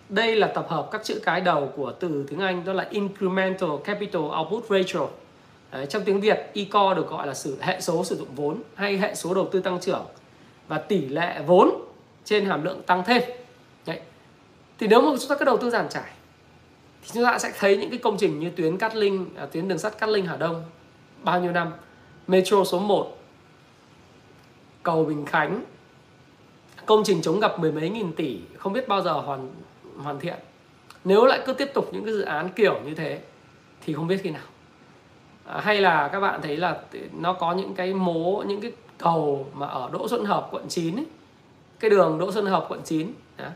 đây là tập hợp các chữ cái đầu của từ tiếng Anh đó là incremental capital output ratio. Đấy, trong tiếng Việt ICO được gọi là sự hệ số sử dụng vốn hay hệ số đầu tư tăng trưởng và tỷ lệ vốn trên hàm lượng tăng thêm. Đấy. thì nếu mà chúng ta cứ đầu tư giàn trải thì chúng ta sẽ thấy những cái công trình như tuyến Cát Linh à, tuyến đường sắt Cát Linh Hà Đông bao nhiêu năm? Metro số 1 cầu Bình Khánh. Công trình chống ngập mười mấy nghìn tỷ không biết bao giờ hoàn hoàn thiện nếu lại cứ tiếp tục những cái dự án kiểu như thế thì không biết khi nào à, hay là các bạn thấy là nó có những cái mố những cái cầu mà ở Đỗ Xuân Hợp quận 9 ấy, cái đường Đỗ Xuân Hợp quận 9 đó.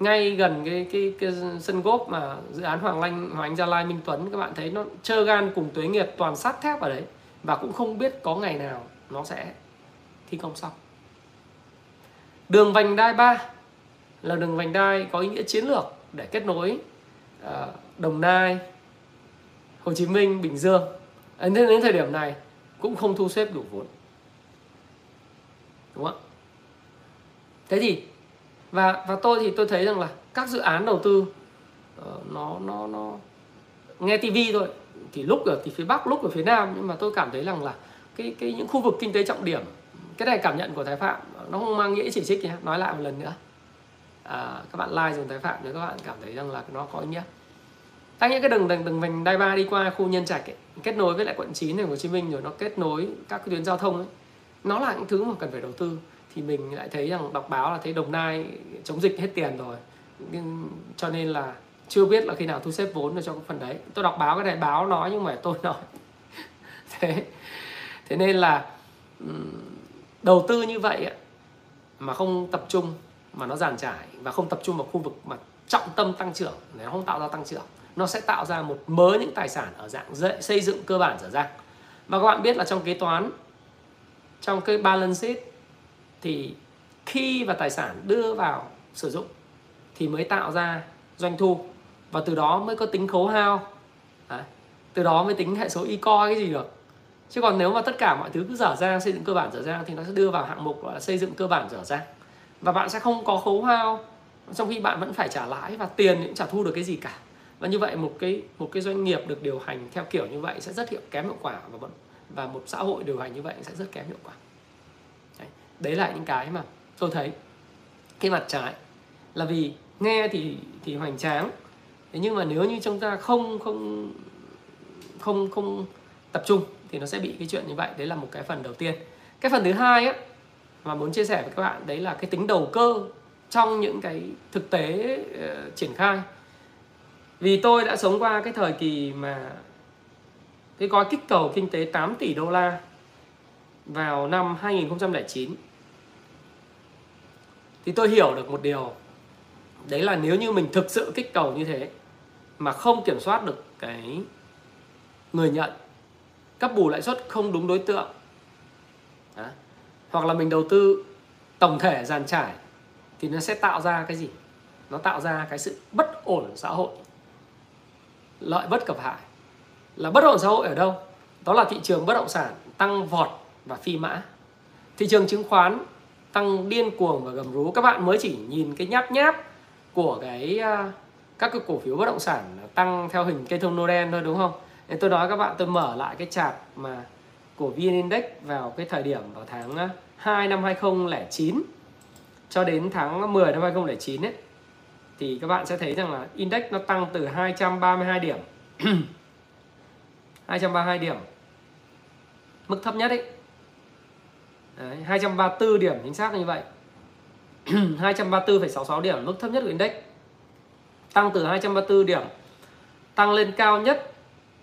ngay gần cái, cái cái sân gốp mà dự án Hoàng Anh Hoàng Anh Gia Lai Minh Tuấn các bạn thấy nó trơ gan cùng tuế nghiệp toàn sắt thép ở đấy và cũng không biết có ngày nào nó sẽ thi công xong đường vành đai 3 là đường vành đai có ý nghĩa chiến lược để kết nối à, Đồng Nai, Hồ Chí Minh, Bình Dương. Nên đến thời điểm này cũng không thu xếp đủ vốn. Đúng không thế thì, và và tôi thì tôi thấy rằng là các dự án đầu tư ờ, nó nó nó, nghe tivi thôi, thì lúc ở, thì phía bắc, lúc ở phía nam, nhưng mà tôi cảm thấy rằng là cái cái những khu vực kinh tế trọng điểm, cái này cảm nhận của thái phạm, nó không mang nghĩa chỉ trích nhé nói lại một lần nữa à, các bạn like dùng tái phạm nếu các bạn cảm thấy rằng là nó có ý nghĩa. Tăng những cái đường đường đường vành đai ba đi qua khu nhân trạch ấy, kết nối với lại quận 9 thành phố Hồ Chí Minh rồi nó kết nối các cái tuyến giao thông ấy nó là những thứ mà cần phải đầu tư. Thì mình lại thấy rằng đọc báo là thấy Đồng Nai chống dịch hết tiền rồi. Nhưng cho nên là chưa biết là khi nào thu xếp vốn được cho cái phần đấy. Tôi đọc báo cái này báo nói nhưng mà tôi nói. Thế thế nên là đầu tư như vậy ấy, mà không tập trung mà nó giàn trải và không tập trung vào khu vực mà trọng tâm tăng trưởng để nó không tạo ra tăng trưởng. Nó sẽ tạo ra một mớ những tài sản ở dạng dễ, xây dựng cơ bản dở ra và các bạn biết là trong kế toán trong cái balance sheet thì khi và tài sản đưa vào sử dụng thì mới tạo ra doanh thu và từ đó mới có tính khấu hao. À, từ đó mới tính hệ số ICO cái gì được. Chứ còn nếu mà tất cả mọi thứ cứ dở dang xây dựng cơ bản dở dang thì nó sẽ đưa vào hạng mục gọi là xây dựng cơ bản dở dang và bạn sẽ không có khấu hao trong khi bạn vẫn phải trả lãi và tiền cũng trả thu được cái gì cả. Và như vậy một cái một cái doanh nghiệp được điều hành theo kiểu như vậy sẽ rất hiệu kém hiệu quả và vẫn và một xã hội điều hành như vậy sẽ rất kém hiệu quả. Đấy, đấy là những cái mà tôi thấy cái mặt trái. Là vì nghe thì thì hoành tráng thế nhưng mà nếu như chúng ta không không không không tập trung thì nó sẽ bị cái chuyện như vậy. Đấy là một cái phần đầu tiên. Cái phần thứ hai á mà muốn chia sẻ với các bạn đấy là cái tính đầu cơ trong những cái thực tế uh, triển khai vì tôi đã sống qua cái thời kỳ mà cái gói kích cầu kinh tế 8 tỷ đô la vào năm 2009 thì tôi hiểu được một điều đấy là nếu như mình thực sự kích cầu như thế mà không kiểm soát được cái người nhận cấp bù lãi suất không đúng đối tượng Đó hoặc là mình đầu tư tổng thể dàn trải thì nó sẽ tạo ra cái gì? Nó tạo ra cái sự bất ổn xã hội, lợi bất cập hại. Là bất ổn xã hội ở đâu? Đó là thị trường bất động sản tăng vọt và phi mã. Thị trường chứng khoán tăng điên cuồng và gầm rú. Các bạn mới chỉ nhìn cái nháp nháp của cái à, các cái cổ phiếu bất động sản tăng theo hình cây thông nô đen thôi, đúng không? Nên tôi nói các bạn, tôi mở lại cái chart mà của VN Index vào cái thời điểm vào tháng à, 2 năm 2009 cho đến tháng 10 năm 2009 ấy thì các bạn sẽ thấy rằng là index nó tăng từ 232 điểm. 232 điểm mức thấp nhất ấy. Đấy, 234 điểm chính xác là như vậy. 234,66 điểm mức thấp nhất của index. Tăng từ 234 điểm tăng lên cao nhất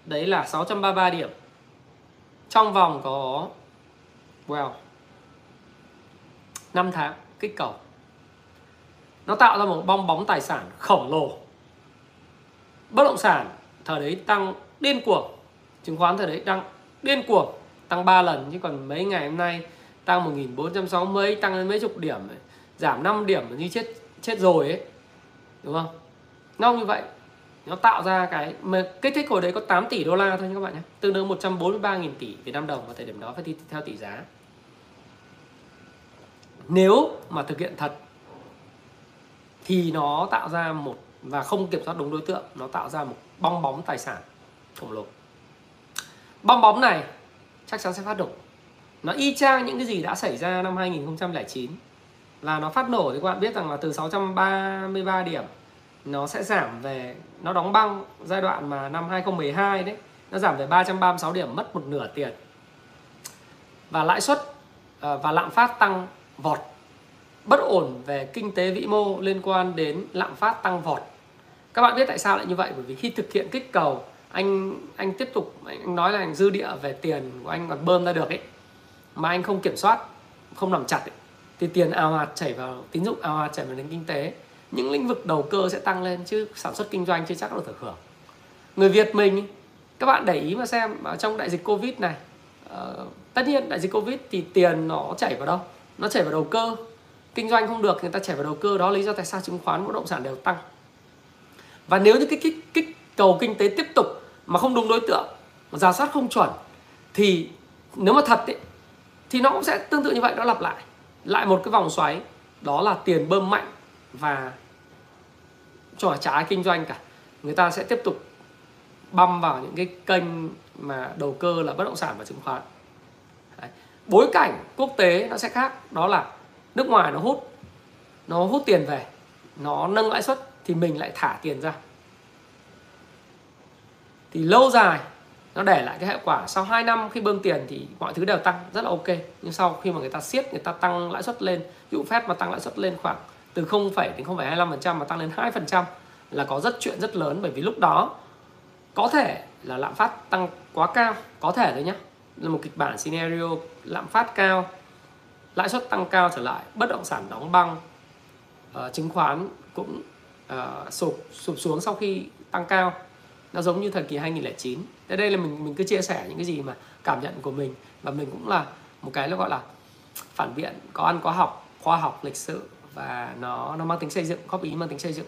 đấy là 633 điểm. Trong vòng có well 5 tháng, kích cầu. Nó tạo ra một bong bóng tài sản khổng lồ. Bất động sản, thời đấy tăng điên cuồng. Chứng khoán thời đấy tăng điên cuồng. Tăng 3 lần, chứ còn mấy ngày hôm nay tăng 1460 tăng lên mấy chục điểm giảm 5 điểm như chết chết rồi ấy. Đúng không? Nó như vậy. Nó tạo ra cái mà kích thích hồi đấy có 8 tỷ đô la thôi các bạn nhé. Tương đương 143.000 tỷ Việt Nam đồng vào thời điểm đó phải đi theo tỷ giá nếu mà thực hiện thật, thì nó tạo ra một, và không kiểm soát đúng đối tượng, nó tạo ra một bong bóng tài sản khổng lồ. Bong bóng này chắc chắn sẽ phát nổ. Nó y chang những cái gì đã xảy ra năm 2009 là nó phát nổ thì các bạn biết rằng là từ 633 điểm, nó sẽ giảm về, nó đóng băng giai đoạn mà năm 2012 đấy, nó giảm về 336 điểm, mất một nửa tiền. Và lãi suất ờ, và lạm phát tăng vọt. Bất ổn về kinh tế vĩ mô liên quan đến lạm phát tăng vọt. Các bạn biết tại sao lại như vậy? Bởi vì khi thực hiện kích cầu anh anh tiếp tục anh nói là anh dư địa về tiền của anh còn bơm ra được ấy mà anh không kiểm soát không nằm chặt ấy, thì tiền ào ạt chảy vào tín dụng ào ạt chảy vào nền kinh tế. Những lĩnh vực đầu cơ sẽ tăng lên chứ sản xuất kinh doanh chưa chắc được hưởng. Người Việt mình các bạn để ý mà xem ở trong đại dịch Covid này uh, tất nhiên đại dịch Covid thì tiền nó chảy vào đâu? Nó chảy vào đầu cơ. Kinh doanh không được người ta chảy vào đầu cơ. Đó lý do tại sao chứng khoán bất động sản đều tăng. Và nếu như cái kích kích cầu kinh tế tiếp tục mà không đúng đối tượng mà giả soát không chuẩn thì nếu mà thật ấy, thì nó cũng sẽ tương tự như vậy nó lặp lại. Lại một cái vòng xoáy đó là tiền bơm mạnh và cho trái kinh doanh cả. Người ta sẽ tiếp tục băm vào những cái kênh mà đầu cơ là bất động sản và chứng khoán bối cảnh quốc tế nó sẽ khác đó là nước ngoài nó hút nó hút tiền về nó nâng lãi suất thì mình lại thả tiền ra. Thì lâu dài nó để lại cái hệ quả sau 2 năm khi bơm tiền thì mọi thứ đều tăng rất là ok. Nhưng sau khi mà người ta siết người ta tăng lãi suất lên ví dụ phép mà tăng lãi suất lên khoảng từ 0, đến 0,25% mà tăng lên 2% là có rất chuyện rất lớn bởi vì lúc đó có thể là lạm phát tăng quá cao có thể thôi nhé là một kịch bản scenario lạm phát cao lãi suất tăng cao trở lại bất động sản đóng băng uh, chứng khoán cũng uh, sụp sụp xuống sau khi tăng cao. Nó giống như thời kỳ 2009 thế đây là mình mình cứ chia sẻ những cái gì mà cảm nhận của mình. Và mình cũng là một cái nó gọi là phản biện có ăn có học khoa học lịch sử và nó nó mang tính xây dựng góp ý mang tính xây dựng.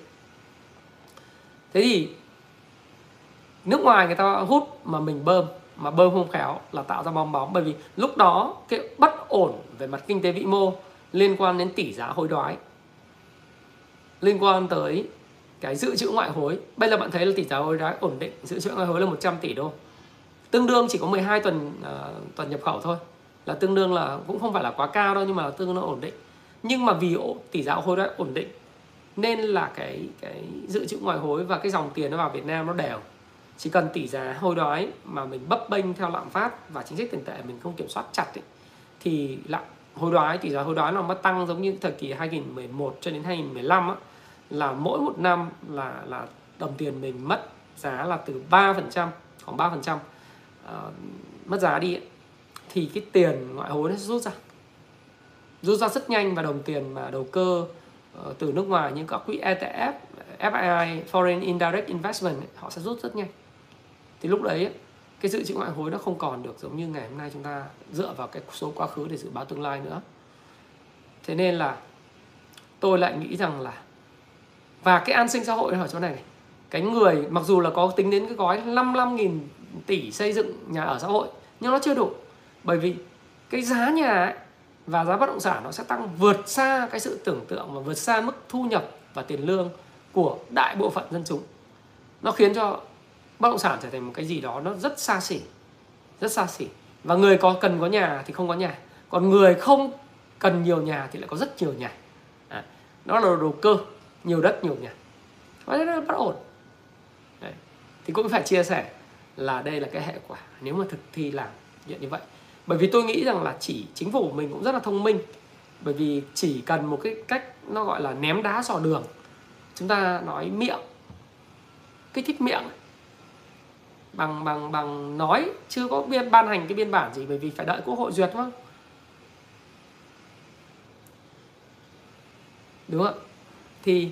Thế thì nước ngoài người ta hút mà mình bơm mà bơm không khéo là tạo ra bong bóng. Bởi vì lúc đó cái bất ổn về mặt kinh tế vĩ mô liên quan đến tỷ giá hối đoái liên quan tới cái dự trữ ngoại hối. Bây giờ bạn thấy là tỷ giá hối đoái ổn định dự trữ ngoại hối là 100 tỷ đô. Tương đương chỉ có 12 tuần uh, tuần nhập khẩu thôi. Là tương đương là cũng không phải là quá cao đâu nhưng mà là tương đương ổn định. Nhưng mà vì tỷ giá hối đoái ổn định nên là cái cái dự trữ ngoại hối và cái dòng tiền nó vào Việt Nam nó đều chỉ cần tỷ giá hối đói mà mình bấp bênh theo lạm phát và chính sách tiền tệ mình không kiểm soát chặt ấy, thì lạm hồi đoái tỷ giá hồi đoái nó mất tăng giống như thời kỳ 2011 cho đến 2015 á, là mỗi một năm là là đồng tiền mình mất giá là từ 3% khoảng 3% uh, ờ, mất giá đi ấy, thì cái tiền ngoại hối nó rút ra. Rút ra rất nhanh và đồng tiền mà đầu cơ uh, từ nước ngoài như các quỹ ETF, FII, Foreign Indirect Investment ấy, họ sẽ rút rất nhanh thì lúc đấy cái dự trữ ngoại hối nó không còn được giống như ngày hôm nay chúng ta dựa vào cái số quá khứ để dự báo tương lai nữa. Thế nên là tôi lại nghĩ rằng là và cái an sinh xã hội ở chỗ này, này cái người mặc dù là có tính đến cái gói 55.000 tỷ xây dựng nhà ở xã hội nhưng nó chưa đủ. Bởi vì cái giá nhà ấy, và giá bất động sản nó sẽ tăng vượt xa cái sự tưởng tượng và vượt xa mức thu nhập và tiền lương của đại bộ phận dân chúng. Nó khiến cho bất động sản trở thành một cái gì đó nó rất xa xỉ rất xa xỉ. Và người có cần có nhà thì không có nhà còn người không cần nhiều nhà thì lại có rất nhiều nhà. À, nó là đồ cơ nhiều đất nhiều nhà. Và nó bất ổn. Đấy. thì cũng phải chia sẻ là đây là cái hệ quả. Nếu mà thực thi làm chuyện như vậy. Bởi vì tôi nghĩ rằng là chỉ chính phủ mình cũng rất là thông minh. Bởi vì chỉ cần một cái cách nó gọi là ném đá dò đường chúng ta nói miệng kích thích miệng bằng bằng bằng nói chưa có biên ban hành cái biên bản gì bởi vì phải đợi quốc hội duyệt đúng không đúng không thì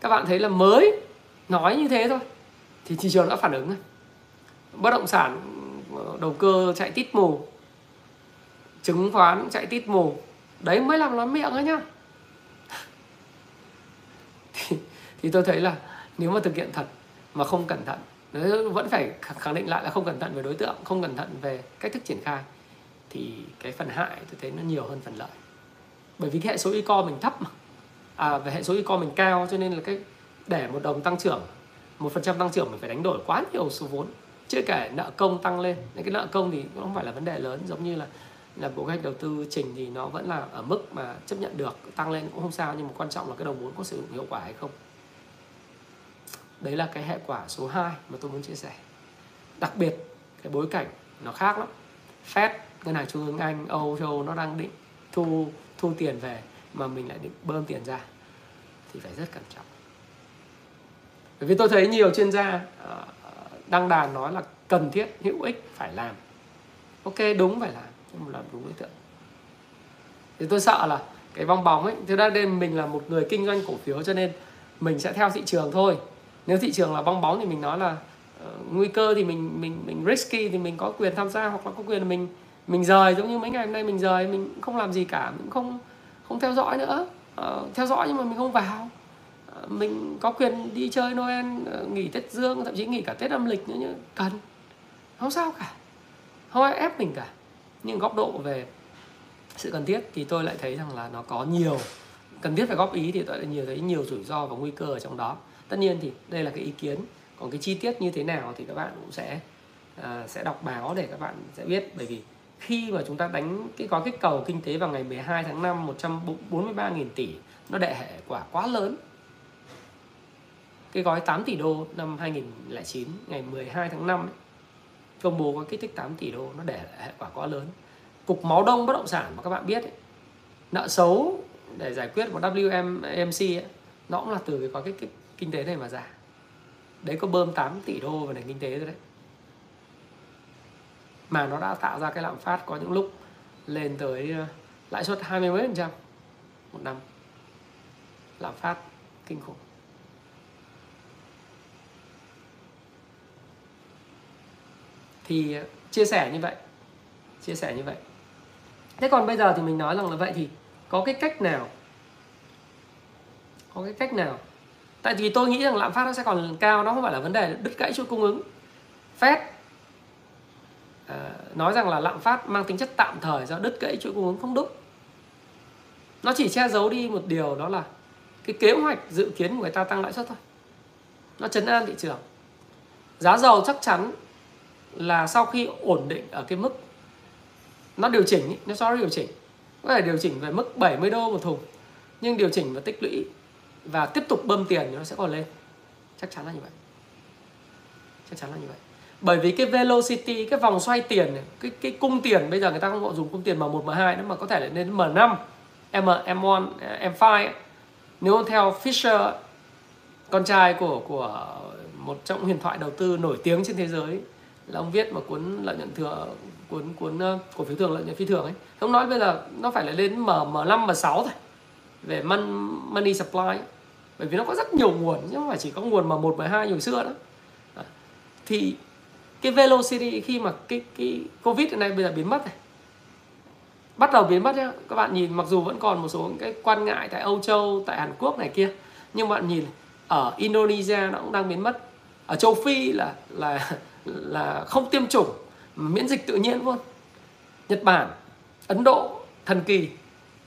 các bạn thấy là mới nói như thế thôi thì thị trường đã phản ứng bất động sản ờ, đầu cơ chạy tít mù chứng khoán chạy tít mù. Đấy mới làm nói miệng ấy nhá. Thì, thì tôi thấy là nếu mà thực hiện thật mà không cẩn thận Ờ, vẫn phải khẳng định lại là không cẩn thận về đối tượng, không cẩn thận về cách thức triển khai. Thì cái phần hại tôi thấy nó nhiều hơn phần lợi. Bởi vì cái hệ số e mình thấp mà. À về hệ số e mình cao cho nên là cái để một đồng tăng trưởng, một phần trăm tăng trưởng mình phải đánh đổi quá nhiều số vốn. Chưa kể nợ công tăng lên. Những cái nợ công thì cũng không phải là vấn đề lớn, giống như là là bộ cách đầu tư trình thì nó vẫn là ở mức mà chấp nhận được, tăng lên cũng không sao, nhưng mà quan trọng là cái đồng vốn có sử dụng hiệu quả hay không đấy là cái hệ quả số 2 mà tôi muốn chia sẻ. Đặc biệt, cái bối cảnh nó khác lắm. Fed, ngân hàng trung ương Anh, Âu châu nó đang định thu thu tiền về mà mình lại định bơm tiền ra thì phải rất cẩn trọng. Bởi vì tôi thấy nhiều chuyên gia ờ, đăng đàn nói là cần thiết, hữu ích phải làm. Ok, đúng phải làm, nhưng mà làm đúng đối tượng. Thì tôi sợ là cái vong bóng ấy, thực ra đây mình là một người kinh doanh cổ phiếu cho nên mình sẽ theo thị trường thôi nếu thị trường là bong bóng thì mình nói là uh, nguy cơ thì mình mình mình risky thì mình có quyền tham gia hoặc là có quyền là mình mình rời. Giống như mấy ngày hôm nay mình rời mình không làm gì cả mình không không theo dõi nữa. Uh, theo dõi nhưng mà mình không vào. Uh, mình có quyền đi chơi Noel uh, nghỉ Tết Dương thậm chí nghỉ cả Tết âm lịch nữa như cần. Không sao cả. Không ai ép mình cả. Nhưng góc độ về sự cần thiết thì tôi lại thấy rằng là nó có nhiều. Cần thiết phải góp ý thì tôi lại nhiều thấy nhiều rủi ro và nguy cơ ở trong đó tất nhiên thì đây là cái ý kiến. Còn cái chi tiết như thế nào thì các bạn cũng sẽ uh, sẽ đọc báo để các bạn sẽ biết. Bởi vì khi mà chúng ta đánh cái gói kích cầu kinh tế vào ngày 12 tháng 5 143.000 tỷ nó đệ hệ quả quá lớn. Cái gói 8 tỷ đô năm 2009 ngày 12 tháng 5 ấy, công bố gói kích thích 8 tỷ đô nó để hệ quả quá lớn. Cục máu đông bất động sản mà các bạn biết ấy, nợ xấu để giải quyết của WMC ấy, nó cũng là từ cái gói kích thích kinh tế này mà ra đấy, có bơm 8 tỷ đô vào nền kinh tế rồi đấy. Mà nó đã tạo ra cái lạm phát có những lúc lên tới ờ, lãi suất 20 mấy phần trăm một năm. Lạm phát kinh khủng. Thì ờ, chia sẻ như vậy, chia sẻ như vậy. Thế còn bây giờ thì mình nói rằng là vậy thì có cái cách nào, có cái cách nào tại vì tôi nghĩ rằng lạm phát nó sẽ còn cao nó không phải là vấn đề đứt gãy chuỗi cung ứng. Fed à, nói rằng là lạm phát mang tính chất tạm thời do đứt gãy chuỗi cung ứng không đúng. Nó chỉ che giấu đi một điều đó là cái kế hoạch dự kiến của người ta tăng lãi suất thôi. Nó chấn an thị trường. Giá dầu chắc chắn là sau khi ổn định ở cái mức nó điều chỉnh nó cho điều chỉnh. Có thể điều chỉnh về mức 70 đô một thùng nhưng điều chỉnh và tích lũy và tiếp tục bơm tiền thì nó sẽ còn lên. Chắc chắn là như vậy. Chắc chắn là như vậy. Bởi vì cái velocity cái vòng xoay tiền này, cái cái cung tiền bây giờ người ta không gọi dùng cung tiền M1 M2 nữa mà có thể là lên M5 M M1 M5 nếu theo Fisher con trai của của một trong huyền thoại đầu tư nổi tiếng trên thế giới là ông viết một cuốn lợi nhuận thừa cuốn cuốn ờ, cổ phiếu thường lợi nhuận phi thường ấy. Ông nói bây giờ nó phải là lên m m5 m6 thôi. Về money supply. ấy bởi vì nó có rất nhiều nguồn chứ không phải chỉ có nguồn mà một, mười hai hồi xưa đó. Thì cái velocity khi mà cái cái covid này bây giờ biến mất này, bắt đầu biến mất nhá. Các bạn nhìn, mặc dù vẫn còn một số cái quan ngại tại Âu Châu, tại Hàn Quốc này kia, nhưng bạn nhìn ở Indonesia nó cũng đang biến mất. Ở châu Phi là là là không tiêm chủng miễn dịch tự nhiên luôn. Nhật Bản, Ấn Độ thần kỳ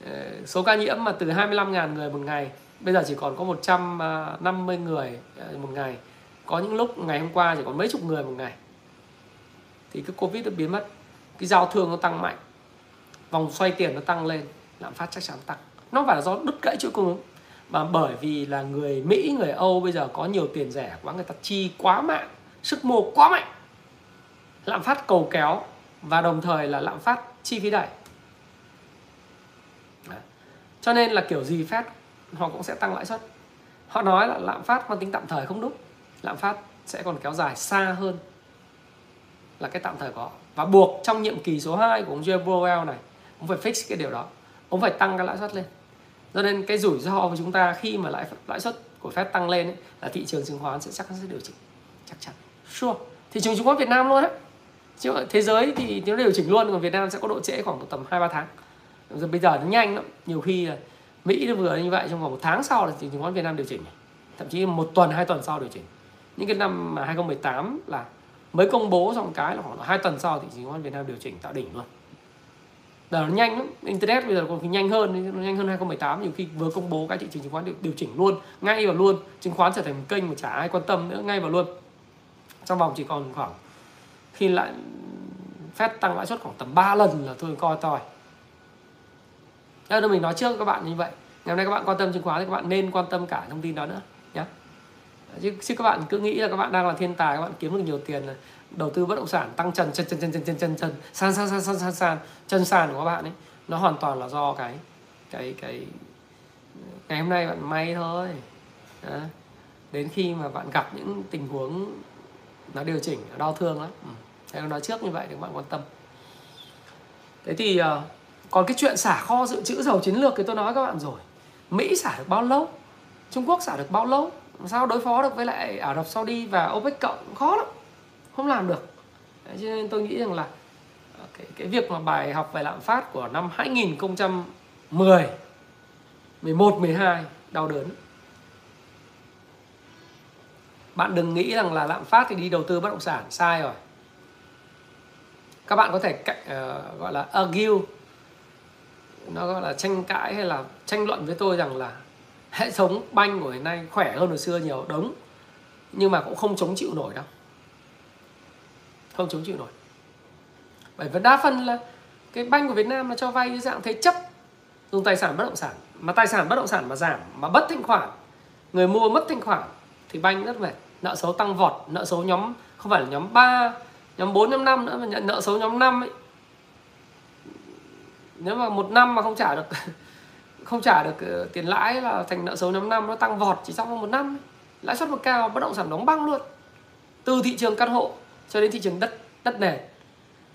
ờ, số ca nhiễm mà từ 25.000 người một ngày bây giờ chỉ còn có 150 người ờ, một ngày. Có những lúc ngày hôm qua chỉ còn mấy chục người một ngày. Thì cái covid nó biến mất. Cái giao thương nó tăng mạnh. Vòng xoay tiền nó tăng lên. Lạm phát chắc chắn tăng. Nó không phải là do đứt gãy chuỗi cung ứng, mà bởi vì là người Mỹ, người Âu bây giờ có nhiều tiền rẻ quá, người ta chi quá mạnh sức mua quá mạnh. Lạm phát cầu kéo và đồng thời là lạm phát chi phí đẩy. Cho nên là kiểu gì phép họ cũng sẽ tăng lãi suất. Họ nói là lạm phát mang tính tạm thời không đúng lạm phát sẽ còn kéo dài xa hơn là cái tạm thời của họ. Và buộc trong nhiệm kỳ số 2 của ông Jerome Powell này ông phải fix cái điều đó. Ông phải tăng cái lãi suất lên. Cho nên cái rủi ro của chúng ta khi mà lãi lãi suất của Fed tăng lên ấy, là thị trường chứng khoán sẽ chắc chắn sẽ điều chỉnh. Chắc chắn. Sure. Thị trường chứng khoán Việt Nam luôn á. Chứ thế giới thì nó điều chỉnh luôn còn Việt Nam sẽ có độ trễ khoảng tầm hai ba tháng. Rồi bây giờ nó nhanh lắm. Nhiều khi là Mỹ nó vừa như vậy trong vòng một tháng sau là thị trường chứng khoán Việt Nam điều chỉnh. Thậm chí một tuần hai tuần sau điều chỉnh. Những cái năm mà 2018 là mới công bố xong cái là khoảng hai tuần sau thị trường chứng khoán Việt Nam điều chỉnh tạo đỉnh luôn. Là nó nhanh lắm internet bây giờ còn nhanh hơn nó nhanh hơn 2018 nhiều khi vừa công bố cái thị trường chứng khoán điều, điều chỉnh luôn ngay vào luôn. Chứng khoán trở thành một kênh mà chả ai quan tâm nữa ngay vào luôn. Trong vòng chỉ còn khoảng khi lại phép tăng lãi suất khoảng tầm 3 lần là tôi coi thôi Thế nên mình nói trước các bạn như vậy. Ngày hôm nay các bạn quan tâm chứng khoán thì các bạn nên quan tâm cả thông tin đó nữa nhé chứ, chứ các bạn cứ nghĩ là các bạn đang là thiên tài các bạn kiếm được nhiều tiền là đầu tư bất động sản tăng trần chân chân chân chân chân chân chân san san san san san san chân sàn của các bạn ấy nó hoàn toàn là do cái cái cái ngày hôm nay bạn may thôi. Đó. đến khi mà bạn gặp những tình huống nó điều chỉnh nó đau thương lắm. Ừ. Thế nói trước như vậy để các bạn quan tâm. Thế thì uh, còn cái chuyện xả kho dự trữ dầu chiến lược thì tôi nói các bạn rồi. Mỹ xả được bao lâu? Trung Quốc xả được bao lâu? Sao đối phó được với lại Ả Rập Saudi và OPEC cộng? Khó lắm không làm được. Đấy, cho nên tôi nghĩ rằng là ờ, cái, cái việc mà bài học về lạm phát của năm 2010 11 12 đau đớn. Bạn đừng nghĩ rằng là lạm phát thì đi đầu tư bất động sản sai rồi. Các bạn có thể uh, gọi là argue nó gọi là tranh cãi hay là tranh luận với tôi rằng là hệ thống banh của hiện nay khỏe hơn hồi xưa nhiều. Đúng, nhưng mà cũng không chống chịu nổi đâu. Không chống chịu nổi. Bởi vì đa phần là cái banh của Việt Nam là cho vay dưới dạng thế chấp, dùng tài sản bất động sản. Mà tài sản bất động sản mà giảm, mà bất thanh khoản, người mua mất thanh khoản, thì banh rất mệt. Nợ xấu tăng vọt, nợ xấu nhóm, không phải là nhóm 3 nhóm 4 nhóm 5 nữa mà nhận nợ xấu nhóm 5 ấy nếu mà một năm mà không trả được không trả được ờ, tiền lãi là thành nợ xấu 5 năm nó tăng vọt chỉ trong một năm. Lãi suất một cao bất động sản đóng băng luôn. Từ thị trường căn hộ cho đến thị trường đất đất nền.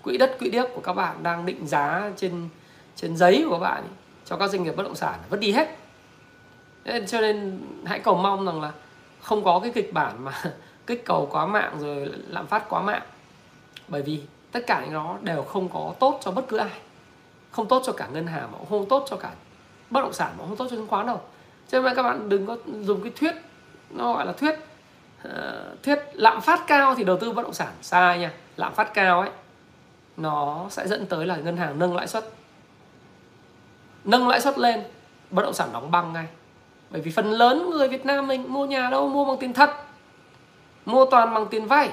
Quỹ đất quỹ điếc của các bạn đang định giá trên trên giấy của các bạn ấy, cho các doanh nghiệp bất động sản vẫn đi hết. Nên, cho nên hãy cầu mong rằng là không có cái kịch bản mà kích cầu quá mạng rồi lạm phát quá mạng. Bởi vì tất cả những nó đều không có tốt cho bất cứ ai không tốt cho cả ngân hàng mà cũng không tốt cho cả bất động sản mà không tốt cho chứng khoán đâu. Cho nên các bạn đừng có dùng cái thuyết nó gọi là thuyết uh, thuyết lạm phát cao thì đầu tư bất động sản sai nha. Lạm phát cao ấy nó sẽ dẫn tới là ngân hàng nâng lãi suất. Nâng lãi suất lên bất động sản đóng băng ngay. Bởi vì phần lớn người Việt Nam mình mua nhà đâu mua bằng tiền thật mua toàn bằng tiền vay.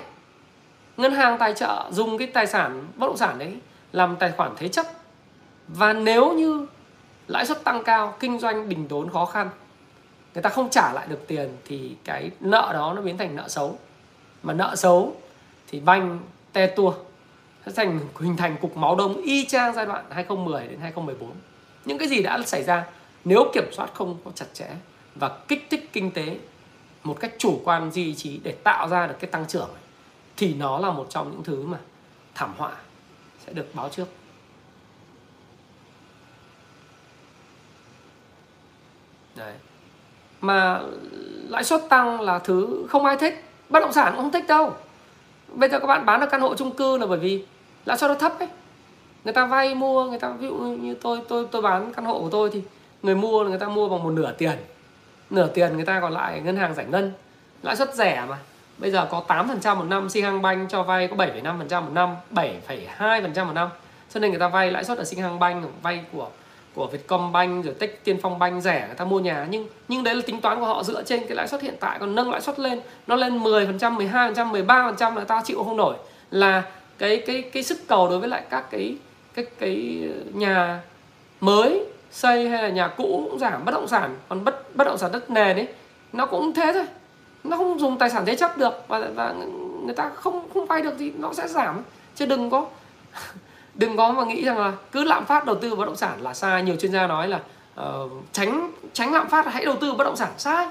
Ngân hàng tài trợ dùng cái tài sản bất động sản đấy làm tài khoản thế chấp và nếu như lãi suất tăng cao, kinh doanh đình đốn khó khăn, người ta không trả lại được tiền thì cái nợ đó nó biến thành nợ xấu. Mà nợ xấu thì banh te tua, sẽ thành, hình thành cục máu đông y chang giai đoạn 2010 đến 2014 những cái gì đã xảy ra, nếu kiểm soát không có chặt chẽ và kích thích kinh tế một cách chủ quan, duy trí để tạo ra được cái tăng trưởng thì nó là một trong những thứ mà thảm họa sẽ được báo trước. Đấy. Mà lãi suất tăng là thứ không ai thích Bất động sản cũng không thích đâu. Bây giờ các bạn bán được căn hộ chung cư là bởi vì lãi suất nó thấp ấy. Người ta vay mua, người ta ví dụ như tôi tôi tôi bán căn hộ của tôi thì người mua người ta mua bằng một nửa tiền. Nửa tiền người ta còn lại ngân hàng giải ngân. Lãi suất rẻ mà. Bây giờ có 8% một năm Sing Bank cho vay có 7,5% một năm 7,2% một năm. Cho nên người ta vay lãi suất ở Sing Bank vay của của Vietcombank rồi Tech Tiên Phong Bank rẻ người ta mua nhà. Nhưng nhưng đấy là tính toán của họ dựa trên cái lãi suất hiện tại còn nâng lãi suất lên. Nó lên 10%, 12%, 13% là ta chịu không nổi. Là cái cái cái sức cầu đối với lại các cái cái cái nhà mới xây hay là nhà cũ cũng giảm bất động sản còn bất bất động sản đất nền ấy nó cũng thế thôi. Nó không dùng tài sản thế chấp được và, và người ta không không vay được thì nó sẽ giảm. Chứ đừng có đừng có mà nghĩ rằng là cứ lạm phát đầu tư bất động sản là sai. Nhiều chuyên gia nói là uh, tránh tránh lạm phát hãy đầu tư bất động sản sai.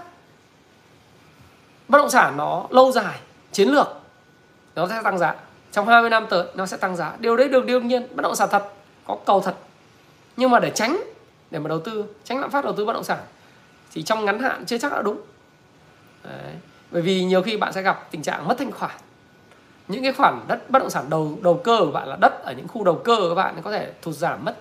Bất động sản nó lâu dài chiến lược nó sẽ tăng giá. Trong 20 năm tới nó sẽ tăng giá. Điều đấy được đương nhiên bất động sản thật có cầu thật. Nhưng mà để tránh để mà đầu tư tránh lạm phát đầu tư bất động sản thì trong ngắn hạn chưa chắc đã đúng. Đấy. bởi vì nhiều khi bạn sẽ gặp tình trạng mất thanh khoản những cái khoản đất bất động sản đầu đầu cơ của bạn là đất ở những khu đầu cơ của các bạn có thể thụt giảm mất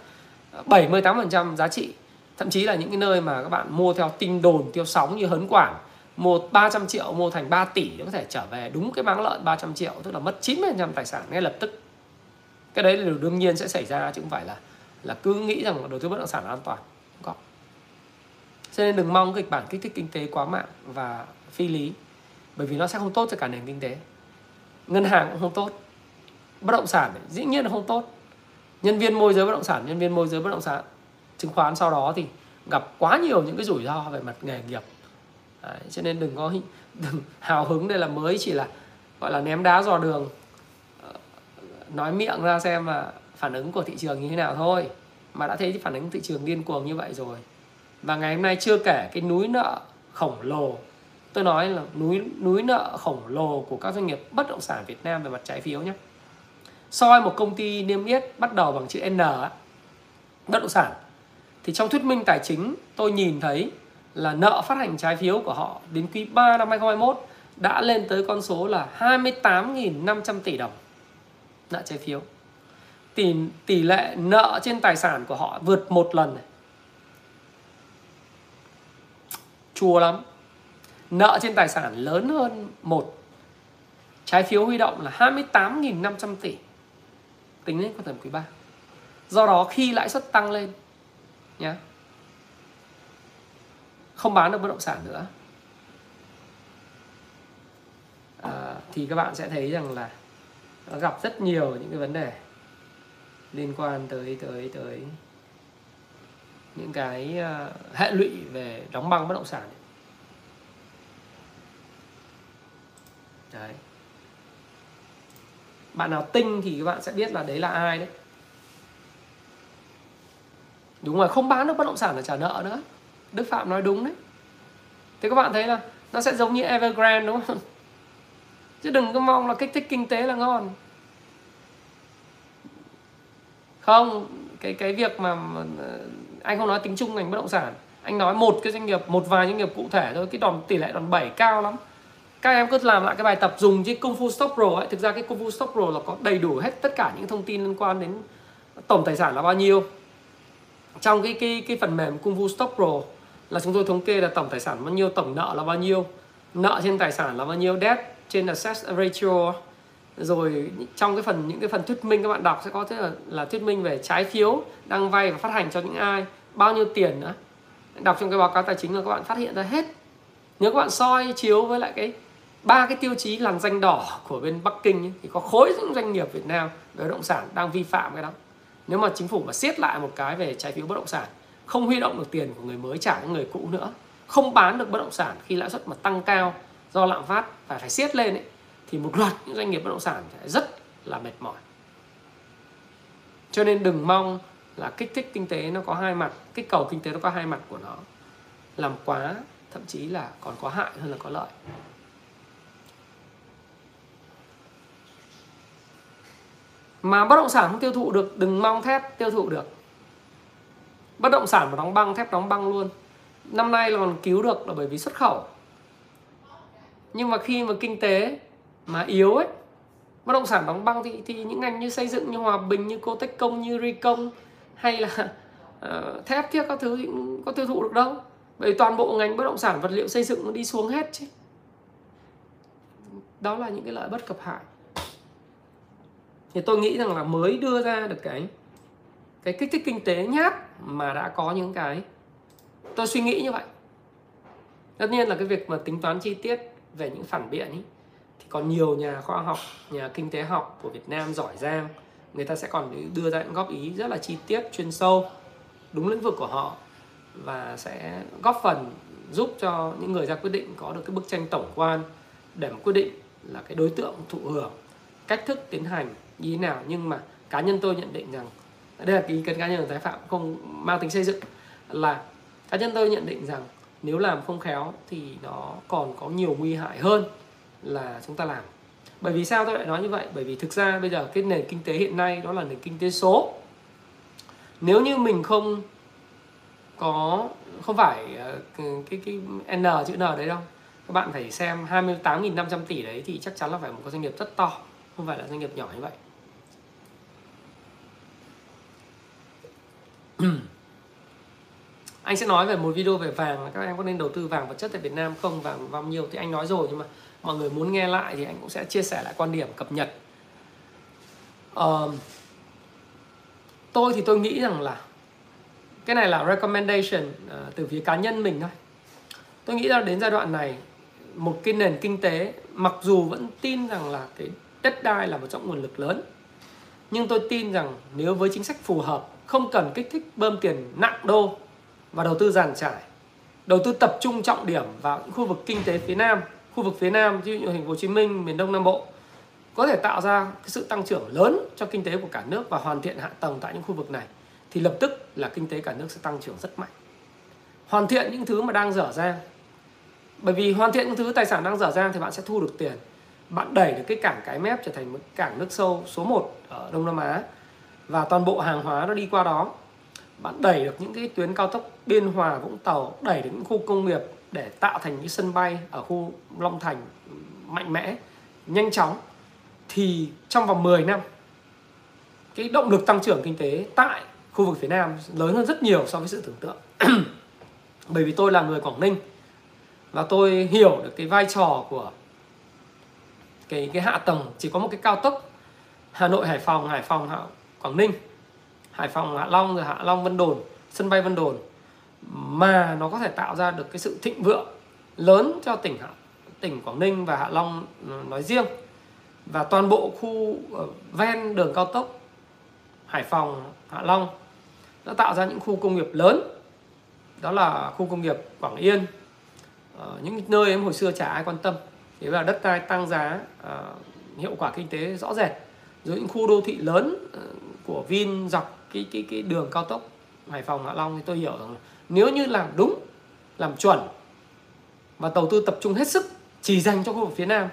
ờ, 78% giá trị. Thậm chí là những cái nơi mà các bạn mua theo tin đồn tiêu sóng như hấn quảng một 300 triệu, mua thành 3 tỷ nó có thể trở về đúng cái máng lợn 300 triệu, tức là mất 90% tài sản ngay lập tức. Cái đấy là điều đương nhiên sẽ xảy ra, chứ không phải là là cứ nghĩ rằng đầu tư bất động sản là an toàn không? Có cho nên đừng mong kịch bản kích thích kinh tế quá mạng và phi lý, bởi vì nó sẽ không tốt cho cả nền kinh tế ngân hàng cũng không tốt. Bất động sản dĩ nhiên là không tốt. Nhân viên môi giới bất động sản nhân viên môi giới bất động sản chứng khoán sau đó thì gặp quá nhiều những cái rủi ro về mặt nghề nghiệp. Đấy, cho nên đừng có đừng hào hứng đây là mới chỉ là gọi là ném đá dò đường. Ờ, nói miệng ra xem mà phản ứng của thị trường như thế nào thôi. Mà đã thấy phản ứng thị trường điên cuồng như vậy rồi. Và ngày hôm nay chưa kể cái núi nợ khổng lồ tôi nói là núi núi nợ khổng lồ của các doanh nghiệp bất động sản Việt Nam về mặt trái phiếu nhé. Soi một công ty niêm yết bắt đầu bằng chữ N bất động sản. Thì trong thuyết minh tài chính, tôi nhìn thấy là nợ phát hành trái phiếu của họ đến quý 3 năm 2021 đã lên tới con số là 28.500 tỷ đồng nợ trái phiếu. Tỷ tỷ lệ nợ trên tài sản của họ vượt một lần này. chua lắm nợ trên tài sản lớn hơn một. Trái phiếu huy động là 28.500 tỷ. Tính đến quan tầm quý 3 do đó khi lãi suất tăng lên nhé không bán được bất động sản nữa. À, thì các bạn sẽ thấy rằng là nó gặp rất nhiều những cái vấn đề liên quan tới tới tới những cái uh, hệ lụy về đóng băng bất động sản. Đấy. Bạn nào tinh thì các bạn sẽ biết là đấy là ai đấy. Đúng rồi, không bán được bất động sản là trả nợ nữa. Đức phạm nói đúng đấy. Thế các bạn thấy là nó sẽ giống như evergrande, đúng không? Chứ đừng có mong là kích thích kinh tế là ngon. Không, cái cái việc mà, anh không nói tính chung ngành bất động sản. Anh nói một cái doanh nghiệp, một vài doanh nghiệp cụ thể thôi, cái đòn, tỷ lệ đòn bẩy cao lắm các em cứ làm lại cái bài tập dùng chứ công phu stop pro ấy. Thực ra cái công phu stop pro là có đầy đủ hết tất cả những thông tin liên quan đến tổng tài sản là bao nhiêu. Trong cái cái cái phần mềm công phu stop pro là chúng tôi thống kê là tổng tài sản bao nhiêu tổng nợ là bao nhiêu nợ trên tài sản là bao nhiêu debt trên assets ratio. Rồi trong cái phần những cái phần thuyết minh các bạn đọc sẽ có thế là, là thuyết minh về trái phiếu đang vay và phát hành cho những ai bao nhiêu tiền nữa. Đọc trong cái báo cáo tài chính là các bạn phát hiện ra hết. Nếu các bạn soi chiếu với lại cái ba cái tiêu chí làn danh đỏ của bên Bắc Kinh ấy, thì có khối những doanh nghiệp Việt Nam về bất động sản đang vi phạm cái đó. Nếu mà chính phủ mà siết lại một cái về trái phiếu bất động sản không huy động được tiền của người mới trả cho người cũ nữa không bán được bất động sản khi lãi suất mà tăng cao do lạm phát và phải siết lên ấy, thì một loạt những doanh nghiệp bất động sản sẽ rất là mệt mỏi. Cho nên đừng mong là kích thích kinh tế nó có hai mặt kích cầu kinh tế nó có hai mặt của nó làm quá thậm chí là còn có hại hơn là có lợi. Mà bất động sản không tiêu thụ được đừng mong thép tiêu thụ được. Bất động sản mà đóng băng thép đóng băng luôn. Năm nay là còn cứu được là bởi vì xuất khẩu. Nhưng mà khi mà kinh tế mà yếu ấy bất động sản đóng băng thì thì những ngành như xây dựng như hòa bình như cô tech công như ricom hay là uh, thép thiết các thứ thì có tiêu thụ được đâu. Bởi toàn bộ ngành bất động sản vật liệu xây dựng nó đi xuống hết chứ. Đó là những cái lợi bất cập hại thì tôi nghĩ rằng là mới đưa ra được cái cái kích thích kinh tế nhát mà đã có những cái. Tôi suy nghĩ như vậy. Tất nhiên là cái việc mà tính toán chi tiết về những phản biện ý, thì còn nhiều nhà khoa học nhà kinh tế học của Việt Nam giỏi giang người ta sẽ còn đưa ra những góp ý rất là chi tiết chuyên sâu đúng lĩnh vực của họ và sẽ góp phần giúp cho những người ra quyết định có được cái bức tranh tổng quan để mà quyết định là cái đối tượng thụ hưởng cách thức tiến hành như thế nào nhưng mà cá nhân tôi nhận định rằng đây là cái ý kiến cá nhân của tái phạm không mang tính xây dựng là cá nhân tôi nhận định rằng nếu làm không khéo thì nó còn có nhiều nguy hại hơn là chúng ta làm. Bởi vì sao tôi lại nói như vậy? Bởi vì thực ra bây giờ cái nền kinh tế hiện nay đó là nền kinh tế số. Nếu như mình không có không phải ờ, cái cái, cái n chữ n đấy đâu các bạn phải xem 28.500 tỷ đấy thì chắc chắn là phải một cái doanh nghiệp rất to không phải là doanh nghiệp nhỏ như vậy. anh sẽ nói về một video về vàng. Là các em có nên đầu tư vàng vật chất tại Việt Nam không? Vàng bao nhiêu thì anh nói rồi nhưng mà mọi người muốn nghe lại thì anh cũng sẽ chia sẻ lại quan điểm cập nhật. Uh, tôi thì tôi nghĩ rằng là cái này là recommendation uh, từ phía cá nhân mình thôi. Tôi nghĩ là đến giai đoạn này một cái nền kinh tế mặc dù vẫn tin rằng là cái đất đai là một trong nguồn lực lớn nhưng tôi tin rằng nếu với chính sách phù hợp không cần kích thích bơm tiền nặng đô và đầu tư giàn trải. Đầu tư tập trung trọng điểm vào những khu vực kinh tế phía nam, khu vực phía nam như thành phố Hồ Chí Minh, miền Đông Nam Bộ, có thể tạo ra cái sự tăng trưởng lớn cho kinh tế của cả nước và hoàn thiện hạ tầng tại những khu vực này, thì lập tức là kinh tế cả nước sẽ tăng trưởng rất mạnh. Hoàn thiện những thứ mà đang dở dang bởi vì hoàn thiện những thứ tài sản đang dở dang thì bạn sẽ thu được tiền. Bạn đẩy được cái cảng cái mép trở thành một cảng nước sâu số 1 ở Đông Nam Á và toàn bộ hàng hóa nó đi qua đó. Bạn đẩy được những cái tuyến cao tốc Biên Hòa, Vũng Tàu, đẩy được những khu công nghiệp để tạo thành những sân bay ở khu Long Thành mạnh mẽ, nhanh chóng, thì trong vòng 10 năm, cái động lực tăng trưởng kinh tế tại khu vực phía Nam lớn hơn rất nhiều so với sự tưởng tượng. Bởi vì tôi là người Quảng Ninh và tôi hiểu được cái vai trò của cái cái hạ tầng. Chỉ có một cái cao tốc Hà Nội Hải Phòng Hải Phòng Quảng Ninh Hải Phòng Hạ Long rồi Hạ Long Vân Đồn sân bay Vân Đồn mà nó có thể tạo ra được cái sự thịnh vượng lớn cho tỉnh Hạ, tỉnh Quảng Ninh và Hạ Long ừ, nói riêng. Và toàn bộ khu ờ, ven đường cao tốc Hải Phòng Hạ Long đã tạo ra những khu công nghiệp lớn. Đó là khu công nghiệp Quảng Yên. Ờ, những nơi em hồi xưa chả ai quan tâm. Thế là đất đai tăng giá ờ, hiệu quả kinh tế rõ rệt. Rồi những khu đô thị lớn của Vin dọc cái cái cái đường cao tốc Hải Phòng, Hạ Long thì tôi hiểu rằng nếu như làm đúng, làm chuẩn và đầu tư tập trung hết sức chỉ dành cho khu vực phía Nam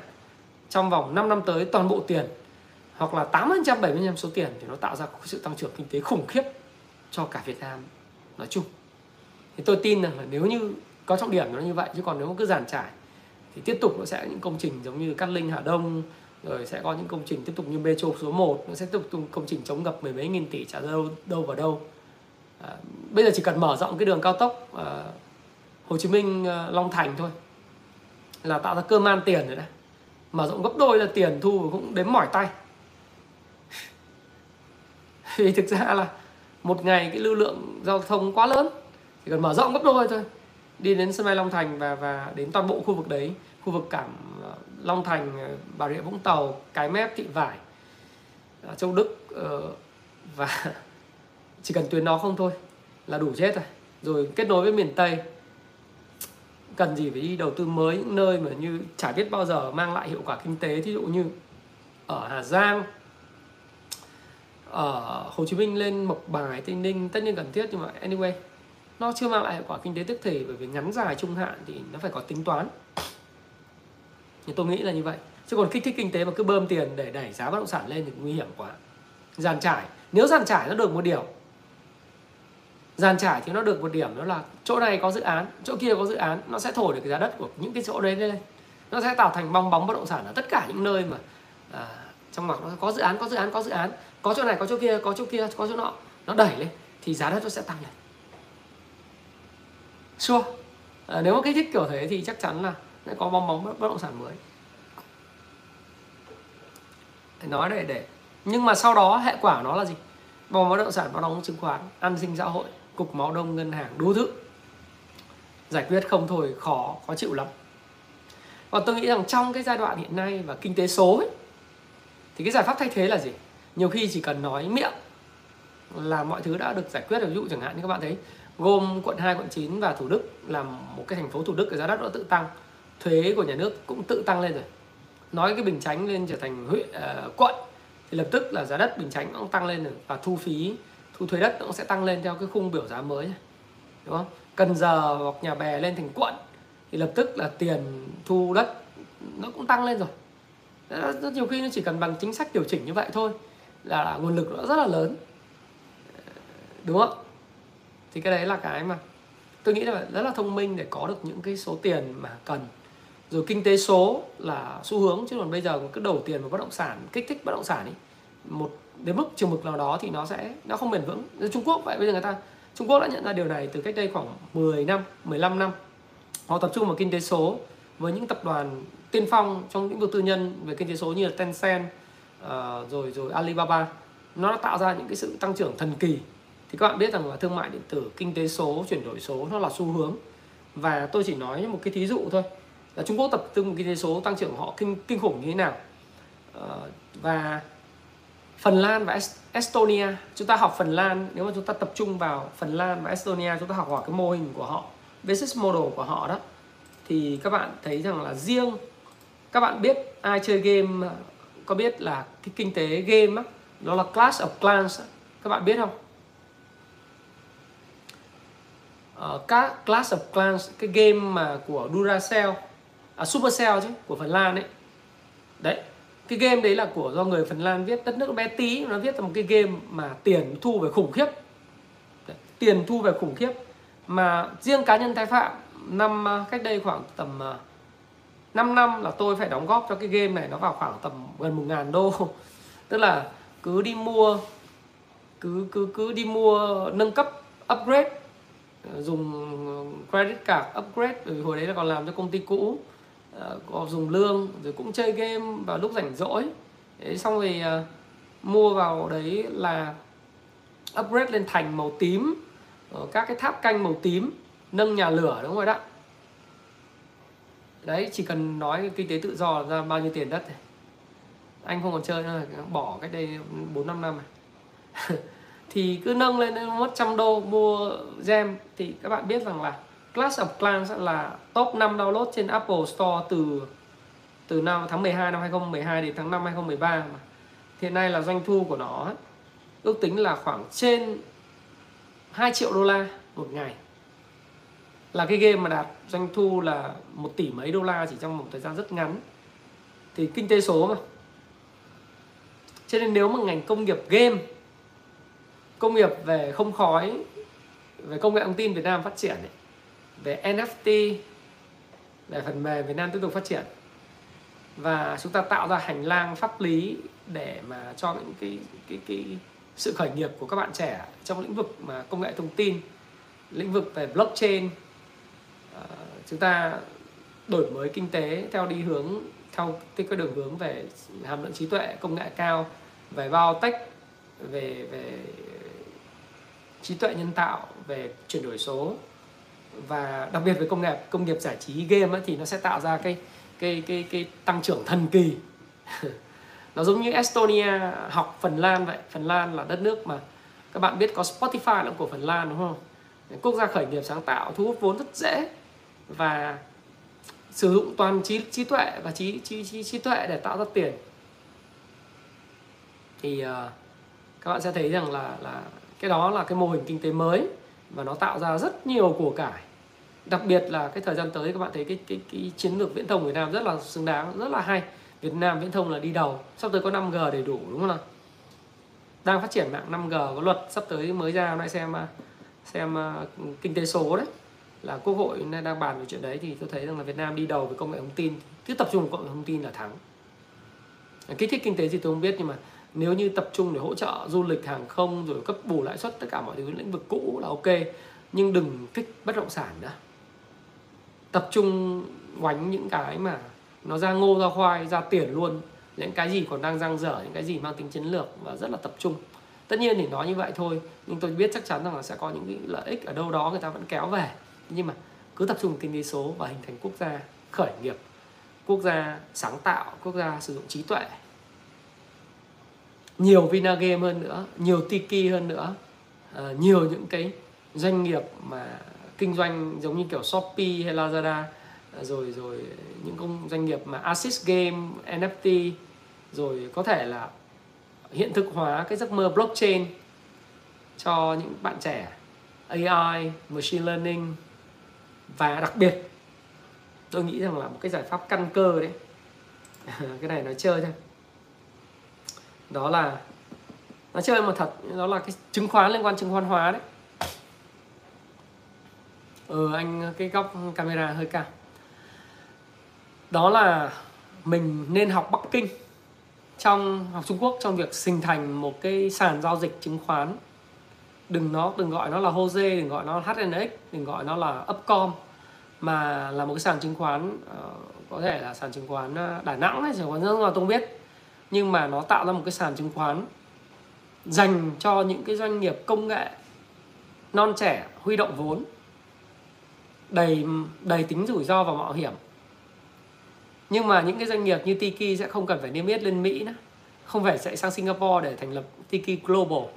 trong vòng 5 năm tới toàn bộ tiền hoặc là 8% 70% số tiền thì nó tạo ra sự tăng trưởng kinh tế khủng khiếp cho cả Việt Nam nói chung. Thì tôi tin rằng là nếu như có trọng điểm nó như vậy, chứ còn nếu mà cứ giàn trải thì tiếp tục nó sẽ những công trình giống như Cát Linh Hà Đông rồi sẽ có những công trình tiếp tục như Metro số 1 nó sẽ tiếp tục công trình chống ngập mười mấy nghìn tỷ trả đâu đâu vào đâu. À, bây giờ chỉ cần mở rộng cái đường cao tốc à, Hồ Chí Minh à, Long Thành thôi là tạo ra cơ man tiền rồi đấy. Mở rộng gấp đôi là tiền thu cũng đếm mỏi tay. Vì thực ra là một ngày cái lưu lượng giao thông quá lớn chỉ cần mở rộng gấp đôi thôi đi đến sân bay Long Thành và và đến toàn bộ khu vực đấy khu vực cảng à, Long Thành ờ, Bà Rịa Vũng Tàu, Cái Mép, Thị Vải ờ, Châu Đức ờ, và chỉ cần tuyến đó không thôi là đủ chết rồi. Rồi kết nối với miền Tây, cần gì phải đi đầu tư mới những nơi mà như chả biết bao giờ mang lại hiệu quả kinh tế. Thí dụ như ở Hà Giang, ở Hồ Chí Minh lên Mộc Bài, Tây Ninh, tất nhiên cần thiết nhưng mà anyway, nó chưa mang lại hiệu quả kinh tế tức thì bởi vì ngắn dài trung hạn thì nó phải có tính toán thì tôi nghĩ là như vậy. Chứ còn kích thích kinh tế mà cứ bơm tiền để đẩy giá bất động sản lên thì nguy hiểm quá. Giàn trải. Nếu giàn trải nó được một điều giàn trải thì nó được một điểm đó là chỗ này có dự án chỗ kia có dự án nó sẽ thổi được cái giá đất của những cái chỗ đấy lên. Nó sẽ tạo thành bong bóng bất động sản ở tất cả những nơi mà à, trong mặt nó có dự án có dự án có dự án. Có chỗ này có chỗ kia có chỗ kia có chỗ nọ. Nó đẩy lên thì giá đất nó sẽ tăng lên. Sure? À, nếu mà kích thích kiểu thế thì chắc chắn là sẽ có bong bóng bất động sản mới. Nói để để. Nhưng mà sau đó hệ quả nó là gì? Bong bóng bất động sản bong bóng chứng khoán an sinh xã hội cục máu đông ngân hàng đủ thứ giải quyết không thôi khó khó chịu lắm. Và tôi nghĩ rằng trong cái giai đoạn hiện nay và kinh tế số ấy, thì cái giải pháp thay thế là gì? Nhiều khi chỉ cần nói miệng là mọi thứ đã được giải quyết. Ví dụ chẳng hạn như các bạn thấy gồm quận 2, quận 9 và Thủ Đức là một cái thành phố Thủ Đức cái giá đất nó tự tăng thuế của nhà nước cũng tự tăng lên rồi. Nói cái bình chánh lên trở thành huyện uh, à, quận thì lập tức là giá đất bình chánh cũng tăng lên rồi và thu phí thu thuế đất cũng sẽ tăng lên theo cái khung biểu giá mới đúng không? Cần giờ hoặc nhà bè lên thành quận thì lập tức là tiền thu đất nó cũng tăng lên rồi. Rất nhiều khi nó chỉ cần bằng chính sách điều chỉnh như vậy thôi là nguồn lực nó rất là lớn. Đúng không? Thì cái đấy là cái mà tôi nghĩ là rất là thông minh để có được những cái số tiền mà cần rồi kinh tế số là xu hướng chứ còn bây giờ cứ đầu tiền vào bất động sản kích thích bất động sản ấy một đến mức trường mực nào đó thì nó sẽ nó không bền vững. Trung Quốc vậy bây giờ người ta Trung Quốc đã nhận ra điều này từ cách đây khoảng 10 năm 15 năm. Họ tập trung vào kinh tế số với những tập đoàn tiên phong trong lĩnh vực tư nhân về kinh tế số như là Tencent uh, rồi rồi Alibaba. Nó đã tạo ra những cái sự tăng trưởng thần kỳ. Thì các bạn biết rằng là thương mại điện tử kinh tế số chuyển đổi số nó là xu hướng. Và tôi chỉ nói một cái thí dụ thôi. Trung Quốc tập trung kinh tế số tăng trưởng họ kinh kinh khủng như thế nào? Ờ, và Phần Lan và Estonia chúng ta học Phần Lan nếu mà chúng ta tập trung vào Phần Lan và Estonia chúng ta học hỏi cái mô hình của họ business model của họ đó thì các bạn thấy rằng là riêng các bạn biết ai chơi game có biết là cái kinh tế game á, đó là Clash of Clans các bạn biết không? Ờ, các Clash of Clans cái game mà của Duracell à, Supercell chứ của Phần Lan ấy. Đấy cái game đấy là của do người Phần Lan viết đất nước bé tí nó viết ra một cái game mà tiền thu về khủng khiếp. Đấy, tiền thu về khủng khiếp. Mà riêng cá nhân Thái Phạm năm à, cách đây khoảng tầm à, 5 năm là tôi phải đóng góp cho cái game này nó vào khoảng tầm gần một ngàn đô. Tức là cứ đi mua cứ cứ cứ đi mua nâng cấp upgrade ờ, dùng credit card upgrade hồi đấy là còn làm cho công ty cũ. uh, Ờ, có dùng lương rồi cũng chơi game vào lúc rảnh rỗi. Đấy, xong rồi uh, mua vào đấy là upgrade lên thành màu tím ở các cái tháp canh màu tím nâng nhà lửa đúng rồi đó đấy chỉ cần nói kinh tế tự do ra bao nhiêu tiền đất này. Anh không còn chơi nữa bỏ cách đây bốn năm năm này. Thì cứ nâng lên mất trăm đô mua gem. Thì các bạn biết rằng là Clash of Clans là top 5 download trên Apple Store từ từ năm tháng 12 năm 2012 đến tháng 5 2013 mà. Hiện nay là doanh thu của nó ước tính là khoảng trên 2 triệu đô la một ngày. Là cái game mà đạt doanh thu là một tỷ mấy đô la chỉ trong một thời gian rất ngắn. Thì kinh tế số mà. Cho nên nếu mà ngành công nghiệp game công nghiệp về không khói về công nghệ thông tin Việt Nam phát triển ấy, về NFT về phần mềm Việt Nam tiếp tục phát triển. Và chúng ta tạo ra hành lang pháp lý để mà cho những cái cái cái sự khởi nghiệp của các bạn trẻ trong lĩnh vực mà công nghệ thông tin, lĩnh vực về blockchain. Ờ, chúng ta đổi mới kinh tế theo đi hướng, theo cái đường hướng về hàm lượng trí tuệ, công nghệ cao, về biotech, về về trí tuệ nhân tạo, về chuyển đổi số và đặc biệt với công nghiệp công nghiệp giải trí game ấy, thì nó sẽ tạo ra cái cái cái cái tăng trưởng thần kỳ. Nó giống như Estonia học Phần Lan vậy. Phần Lan là đất nước mà các bạn biết có Spotify là của Phần Lan đúng không? Quốc gia khởi nghiệp sáng tạo thu hút vốn rất dễ và sử dụng toàn trí trí tuệ và trí trí trí, trí tuệ để tạo ra tiền. Thì uh, các bạn sẽ thấy rằng là là cái đó là cái mô hình kinh tế mới và nó tạo ra rất nhiều của cải. Đặc biệt là cái thời gian tới các bạn thấy cái cái cái chiến lược viễn thông Việt Nam rất là xứng đáng rất là hay. Việt Nam viễn thông là đi đầu sắp tới có 5G đầy đủ đúng không nào? Đang phát triển mạng 5G có luật sắp tới mới ra lại xem à, xem uh, kinh tế số đấy là quốc hội đang bàn về chuyện đấy thì tôi thấy rằng là Việt Nam đi đầu về công nghệ thông tin cứ tập trung vào công nghệ thông tin là thắng. Kích thích kinh tế thì tôi không biết nhưng mà nếu như tập trung để hỗ trợ du lịch, hàng không, rồi cấp bù lãi suất, tất cả mọi thứ, lĩnh vực cũ là ok. Nhưng đừng thích bất động sản nữa. Tập trung oánh những cái mà nó ra ngô, ra khoai, ra tiền luôn. Những cái gì còn đang giang dở, những cái gì mang tính chiến lược và rất là tập trung. Tất nhiên thì nói như vậy thôi, nhưng tôi biết chắc chắn rằng là sẽ có những cái lợi ích ở đâu đó người ta vẫn kéo về. Nhưng mà cứ tập trung kinh tế số và hình thành quốc gia khởi nghiệp, quốc gia sáng tạo, quốc gia sử dụng trí tuệ nhiều Vinagame hơn nữa nhiều Tiki hơn nữa. À, nhiều những cái doanh nghiệp mà kinh doanh giống như kiểu Shopee hay Lazada à, rồi rồi những công doanh nghiệp mà Assist Game NFT rồi có thể là hiện thực hóa cái giấc mơ blockchain cho những bạn trẻ AI, machine learning và đặc biệt tôi nghĩ rằng là một cái giải pháp căn cơ đấy. Cái này nói chơi thôi đó là nó chơi mà thật đó là cái chứng khoán liên quan chứng khoán hóa đấy. Ừ anh cái góc camera hơi cao. Đó là mình nên học Bắc Kinh trong học Trung Quốc trong việc hình thành một cái sàn giao dịch chứng khoán. Đừng nó đừng gọi nó là HOSE đừng gọi nó là HNX đừng gọi nó là Upcom mà là một cái sàn chứng khoán uh, có thể là sàn chứng khoán ờ, Đà Nẵng hay chứng khoán nước ngoài tôi không biết nhưng mà nó tạo ra một cái sàn chứng khoán dành cho những cái doanh nghiệp công nghệ non trẻ huy động vốn đầy đầy tính rủi ro và mạo hiểm. Nhưng mà những cái doanh nghiệp như Tiki sẽ không cần phải niêm yết lên Mỹ nữa không phải chạy sang Singapore để thành lập Tiki Global.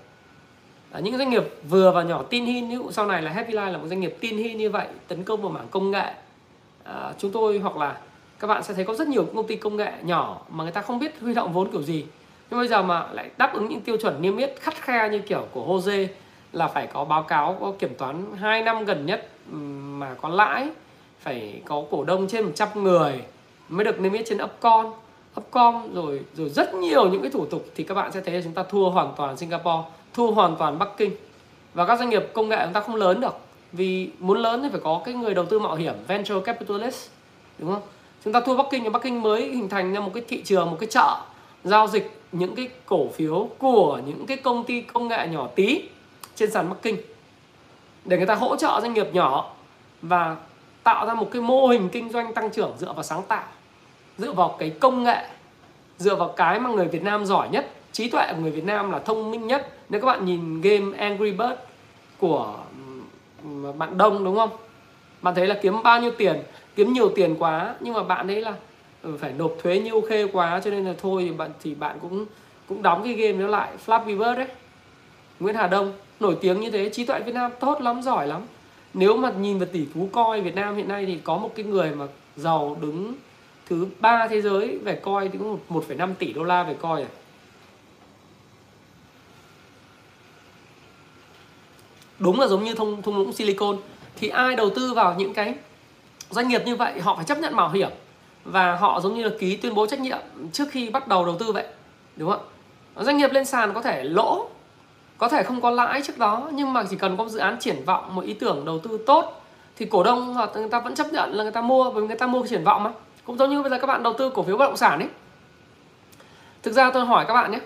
À, những doanh nghiệp vừa và nhỏ tin hin ví dụ sau này là Happy Life là một doanh nghiệp tin hin như vậy tấn công vào mảng công nghệ. À, chúng tôi hoặc là các bạn sẽ thấy có rất nhiều công ty công nghệ nhỏ mà người ta không biết huy động vốn kiểu gì. Nhưng bây giờ mà lại đáp ứng những tiêu chuẩn niêm yết khắt khe như kiểu của Jose là phải có báo cáo, có kiểm toán 2 năm gần nhất mà có lãi, phải có cổ đông trên 100 người mới được niêm yết trên Upcom Upcom rồi rồi rất nhiều những cái thủ tục thì các bạn sẽ thấy là chúng ta thua hoàn toàn Singapore, thua hoàn toàn Bắc Kinh. Và các doanh nghiệp công nghệ chúng ta không lớn được vì muốn lớn thì phải có cái người đầu tư mạo hiểm, venture capitalist, đúng không? Chúng ta thua Bắc Kinh thì Bắc Kinh mới hình thành ra một cái thị trường, một cái chợ giao dịch những cái cổ phiếu của những cái công ty công nghệ nhỏ tí trên sàn Bắc Kinh để người ta hỗ trợ doanh nghiệp nhỏ và tạo ra một cái mô hình kinh doanh tăng trưởng dựa vào sáng tạo, dựa vào cái công nghệ, dựa vào cái mà người Việt Nam giỏi nhất, trí tuệ của người Việt Nam là thông minh nhất. Nếu các bạn nhìn game Angry Bird của ừ, bạn Đông, đúng không? Bạn thấy là kiếm bao nhiêu tiền? Kiếm nhiều tiền quá nhưng mà bạn ấy là ừ, phải nộp thuế như khê quá cho nên là thôi thì bạn thì bạn cũng cũng đóng cái game đó lại. Flappy Bird đấy Nguyễn Hà Đông nổi tiếng như thế trí tuệ Việt Nam tốt lắm giỏi lắm. Nếu mà nhìn vào tỷ phú coi Việt Nam hiện nay thì có một cái người mà giàu đứng thứ ba thế giới về coi thì cũng một 1,5 tỷ đô la về coi à. Đúng là giống như thung thung lũng silicon. Thì ai đầu tư vào những cái doanh nghiệp như vậy họ phải chấp nhận mạo hiểm và họ giống như là ký tuyên bố trách nhiệm trước khi bắt đầu đầu tư vậy đúng không ạ? Doanh nghiệp lên sàn có thể lỗ có thể không có lãi trước đó nhưng mà chỉ cần có dự án triển vọng một ý tưởng đầu tư tốt thì cổ đông hoặc người ta vẫn chấp nhận là người ta mua bởi vì người ta mua triển vọng mà. Cũng giống như bây giờ các bạn đầu tư cổ phiếu bất động sản ấy. Thực ra tôi hỏi các bạn nhé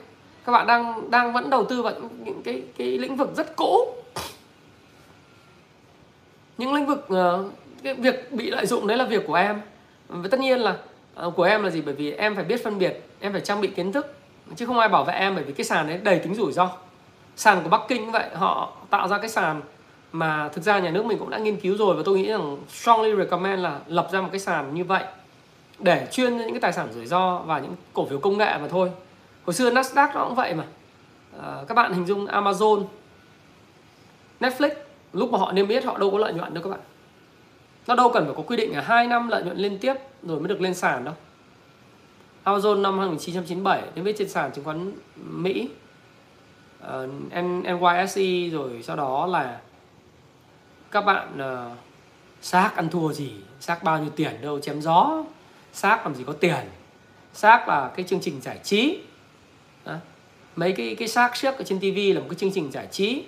các bạn đang đang vẫn đầu tư vào những cái cái lĩnh vực rất cũ. Những lĩnh vực uh, cái việc bị lợi dụng đấy là việc của em. Và tất nhiên là à, của em là gì? Bởi vì em phải biết phân biệt em phải trang bị kiến thức. Chứ không ai bảo vệ em bởi vì cái sàn đấy đầy tính rủi ro. Sàn của Bắc Kinh cũng vậy họ tạo ra cái sàn mà thực ra nhà nước mình cũng đã nghiên cứu rồi và tôi nghĩ rằng strongly recommend là lập ra một cái sàn như vậy để chuyên những cái tài sản rủi ro và những cổ phiếu công nghệ mà thôi. Hồi xưa Nasdaq nó cũng vậy mà. À, các bạn hình dung Amazon Netflix lúc mà họ niêm yết họ đâu có lợi nhuận đâu các bạn nó đâu cần phải có quy định là hai năm lợi nhuận liên tiếp rồi mới được lên sàn đâu. Amazon năm 1997 niêm yết trên sàn chứng khoán Mỹ ờ, uh, NYSE rồi sau đó là các bạn uh, xác ăn thua gì xác bao nhiêu tiền đâu chém gió xác làm gì có tiền xác là cái chương trình giải trí. Đó. mấy cái cái xác trước ở trên tivi là một cái chương trình giải trí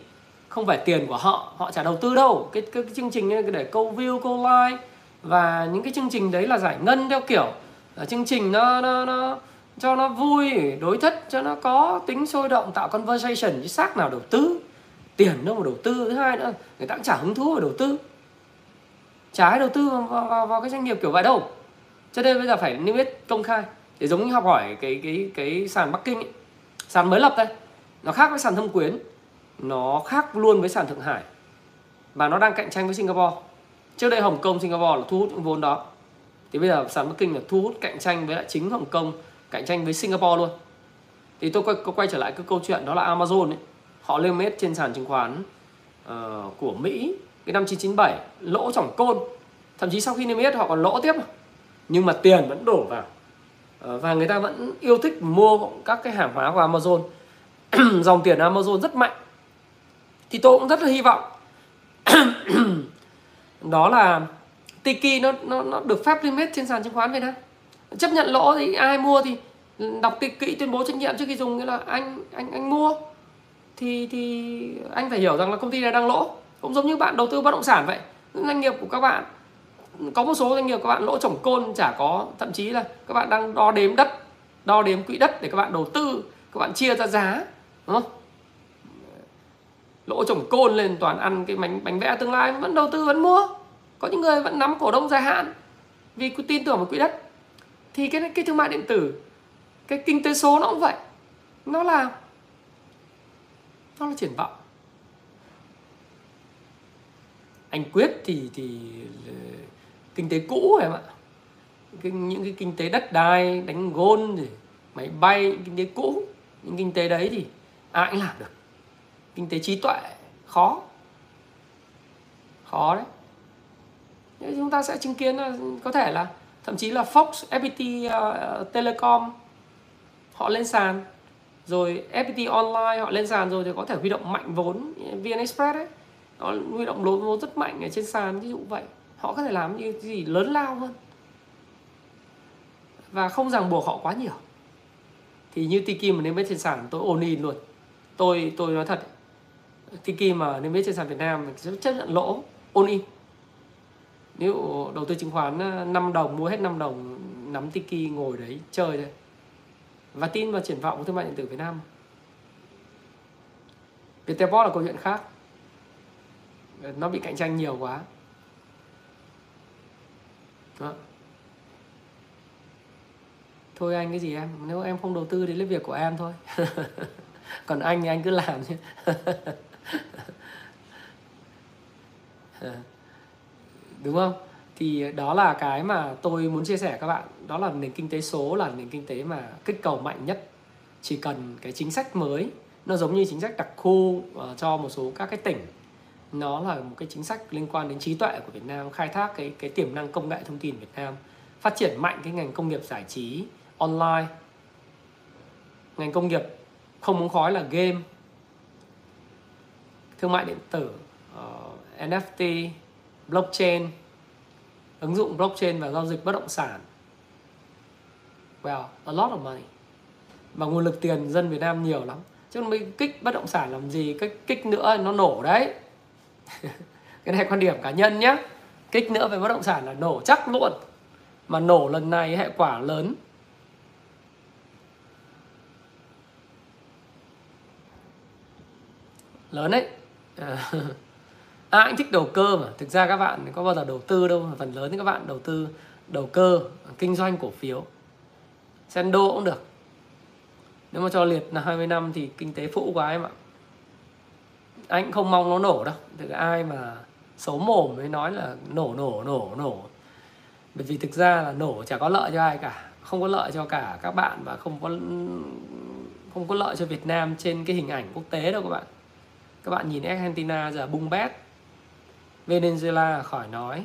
không phải tiền của họ họ trả đầu tư đâu. Cái, cái, cái chương trình để câu view câu like và những cái chương trình đấy là giải ngân theo kiểu là chương trình nó nó nó cho nó vui đối thất cho nó có tính sôi động tạo conversation chứ xác nào đầu tư. Tiền đâu mà đầu tư. Thứ hai nữa người ta cũng chả hứng thú về đầu tư. Trái đầu tư vào, vào, vào cái doanh nghiệp kiểu vậy đâu. Cho nên bây giờ phải niêm yết công khai. Để giống như học hỏi cái cái cái sàn Bắc Kinh ấy. sàn mới lập đây. Nó khác với sàn Thâm Quyến nó khác luôn với sàn Thượng Hải. Và nó đang cạnh tranh với Singapore. Trước đây Hồng Kông Singapore là thu hút những vốn đó. Thì bây giờ sàn Bắc Kinh là thu hút cạnh tranh với lại chính Hồng Kông cạnh tranh với Singapore luôn. Thì tôi quay, quay trở lại cái câu chuyện đó là Amazon ấy. Họ lên mết trên sàn chứng khoán uh, của Mỹ cái năm 1997 lỗ chỏng côn. Thậm chí sau khi niêm yết họ còn lỗ tiếp. Nhưng mà tiền vẫn đổ vào. Ờ, và người ta vẫn yêu thích mua các cái hàng hóa của Amazon. Dòng tiền Amazon rất mạnh thì tôi cũng rất là hy vọng. Đó là Tiki nó nó nó được phép limit trên sàn chứng khoán Việt Nam. Chấp nhận lỗ thì ai mua thì đọc kỹ tuyên bố trách nhiệm trước khi dùng, nghĩa là anh anh anh mua. Thì thì anh phải hiểu rằng là công ty này đang lỗ. Cũng giống như bạn đầu tư bất động sản vậy. Doanh nghiệp của các bạn, có một số doanh nghiệp các bạn lỗ chổng côn, chả có, thậm chí là các bạn đang đo đếm đất, đo đếm quỹ đất để các bạn đầu tư, các bạn chia ra giá, đúng không? Lỗ trồng côn lên toàn ăn cái bánh bánh vẽ tương lai vẫn đầu tư vẫn mua. Có những người vẫn nắm cổ đông dài hạn vì tin tưởng vào quỹ đất. Thì cái cái thương mại điện tử cái kinh tế số nó cũng vậy. Nó là nó là triển vọng. Anh quyết thì thì kinh tế cũ em ạ. Cái, những cái kinh tế đất đai đánh gôn gì máy bay kinh tế cũ. Những kinh tế đấy thì ai cũng làm được kinh tế trí tuệ khó. Khó đấy. Nhưng chúng ta sẽ chứng kiến là có thể là thậm chí là Fox, FPT uh, ờ, Telecom họ lên sàn. Rồi FPT Online họ lên sàn rồi thì có thể huy động mạnh vốn VN Express ấy nó huy động vốn vốn rất mạnh ở trên sàn ví dụ vậy. Họ có thể làm những gì lớn lao hơn. Và không ràng buộc họ quá nhiều. Thì như Tiki mà nếu yết trên sàn tôi ồn in luôn. Tôi tôi nói thật Tiki mà niêm yết trên sàn Việt Nam sẽ chấp nhận lỗ ôn in. Nếu đầu tư chứng khoán ờ, 5 đồng, mua hết 5 đồng, nắm Tiki, ngồi đấy, chơi thôi. Và tin vào triển vọng của thương mại điện tử Việt Nam. Viettelport là câu chuyện khác. Ờ, nó bị cạnh tranh nhiều quá. Đó. thôi anh, cái gì em? Nếu em không đầu tư thì lấy việc của em thôi. Còn anh thì anh cứ làm chứ. đúng không? Thì đó là cái mà tôi muốn chia sẻ các bạn. Đó là nền kinh tế số là nền kinh tế mà kích cầu mạnh nhất. Chỉ cần cái chính sách mới nó giống như chính sách đặc khu uh, cho một số các cái tỉnh. Nó là một cái chính sách liên quan đến trí tuệ của Việt Nam khai thác cái cái tiềm năng công nghệ thông tin Việt Nam. Phát triển mạnh cái ngành công nghiệp giải trí online. Ngành công nghiệp không muốn khói là game thương mại điện tử ờ, uh, NFT blockchain ứng dụng blockchain và giao dịch bất động sản. Well a lot of money. Và nguồn lực tiền dân Việt Nam nhiều lắm. Chứ mới kích bất động sản làm gì kích kích nữa nó nổ đấy. Cái này quan điểm cá nhân nhé kích nữa về bất động sản là nổ chắc luôn. Mà nổ lần này hệ quả lớn. Lớn đấy. Ờ. à, ai cũng thích đầu cơ mà. Thực ra các bạn có bao giờ đầu tư đâu phần lớn thì các bạn đầu tư đầu cơ kinh doanh cổ phiếu. Sen đô cũng được. Nếu mà cho liệt là 20 năm thì kinh tế phụ quá em ạ. Anh cũng không mong nó nổ đâu. Thực ai mà xấu mồm mới nói là nổ nổ nổ nổ. Bởi vì thực ra là nổ chả có lợi cho ai cả. Không có lợi cho cả các bạn và không có không có lợi cho Việt Nam trên cái hình ảnh quốc tế đâu các bạn các bạn nhìn Argentina giờ bung bét. Venezuela khỏi nói.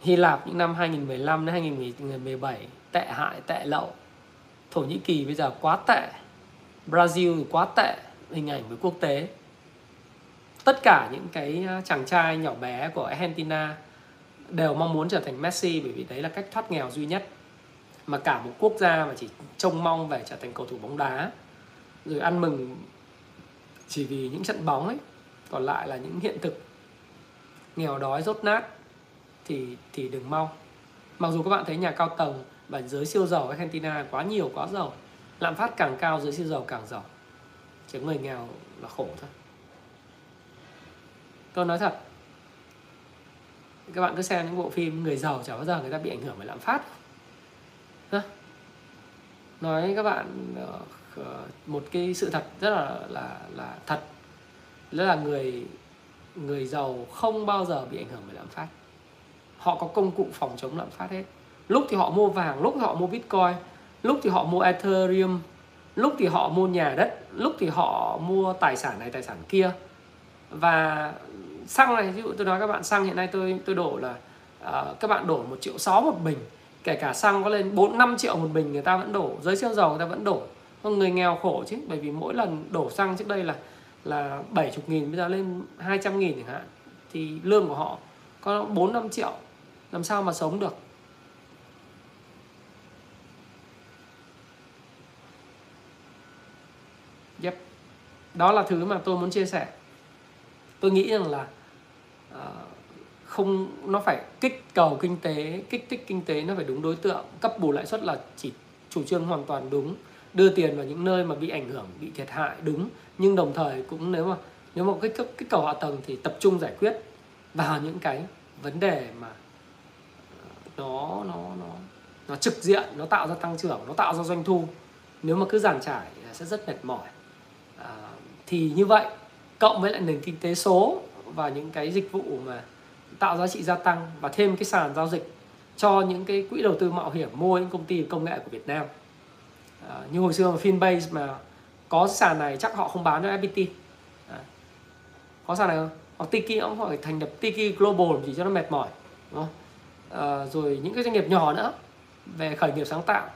Hy Lạp những năm 2015 đến 2017 tệ hại, tệ lậu. Thổ Nhĩ Kỳ bây giờ quá tệ. Brazil quá tệ, hình ảnh với quốc tế. Tất cả những cái à, chàng trai nhỏ bé của Argentina đều mong muốn trở thành Messi bởi vì đấy là cách thoát nghèo duy nhất. Mà cả một quốc gia mà chỉ trông mong về trở thành cầu thủ bóng đá, rồi ăn mừng chỉ vì những trận bóng ấy, còn lại là những hiện thực. Nghèo đói, rốt nát, thì thì đừng mong mặc dù các bạn thấy nhà cao tầng và giới siêu giàu Argentina quá nhiều, quá giàu, lạm phát càng cao, giới siêu giàu càng giàu. Chỉ người nghèo là khổ thôi. Tôi nói thật, các bạn cứ xem những bộ phim người giàu chả bao giờ người ta bị ảnh hưởng bởi lạm phát Hả? nói các bạn ờ, Ờ, một cái sự thật rất là là là thật. Đó là người người giàu không bao giờ bị ảnh hưởng bởi lạm phát. Họ có công cụ phòng chống lạm phát hết. Lúc thì họ mua vàng lúc thì họ mua bitcoin lúc thì họ mua ethereum lúc thì họ mua nhà đất lúc thì họ mua tài sản này tài sản kia. Và xăng này ví dụ tôi nói các bạn xăng hiện nay tôi tôi đổ là uh, các bạn đổ một triệu sáu một bình kể cả xăng có lên 4 5 triệu một bình người ta vẫn đổ. Giới siêu giàu người ta vẫn đổ. Vâng, người nghèo khổ chứ bởi vì mỗi lần đổ xăng trước đây là là 70 nghìn bây giờ lên 200 nghìn chẳng hạn. Thì lương của họ có 4 5 triệu làm sao mà sống được? Yep. Đó là thứ mà tôi muốn chia sẻ. Tôi nghĩ rằng là uh, không nó phải kích cầu kinh tế kích thích kinh tế nó phải đúng đối tượng. Cấp bù lãi suất là chỉ chủ trương hoàn toàn đúng đưa tiền vào những nơi mà bị ảnh hưởng bị thiệt hại đúng. Nhưng đồng thời cũng nếu mà nếu mà kích cái cầu hạ tầng thì tập trung giải quyết vào những cái vấn đề mà ờ, nó nó nó nó trực diện nó tạo ra tăng trưởng nó tạo ra doanh thu. Nếu mà cứ giàn trải sẽ rất mệt mỏi. À, thì như vậy cộng với lại nền kinh tế số và những cái dịch vụ mà tạo giá trị gia tăng và thêm cái sàn giao dịch cho những cái quỹ đầu tư mạo hiểm mua những công ty công nghệ của Việt Nam à, như hồi xưa mà Finbase mà có sàn này chắc họ không bán cho FPT à, có sàn này không? Hoặc Tiki cũng phải thành lập Tiki Global chỉ cho nó mệt mỏi đúng không? À, rồi những cái doanh nghiệp nhỏ nữa về khởi nghiệp sáng tạo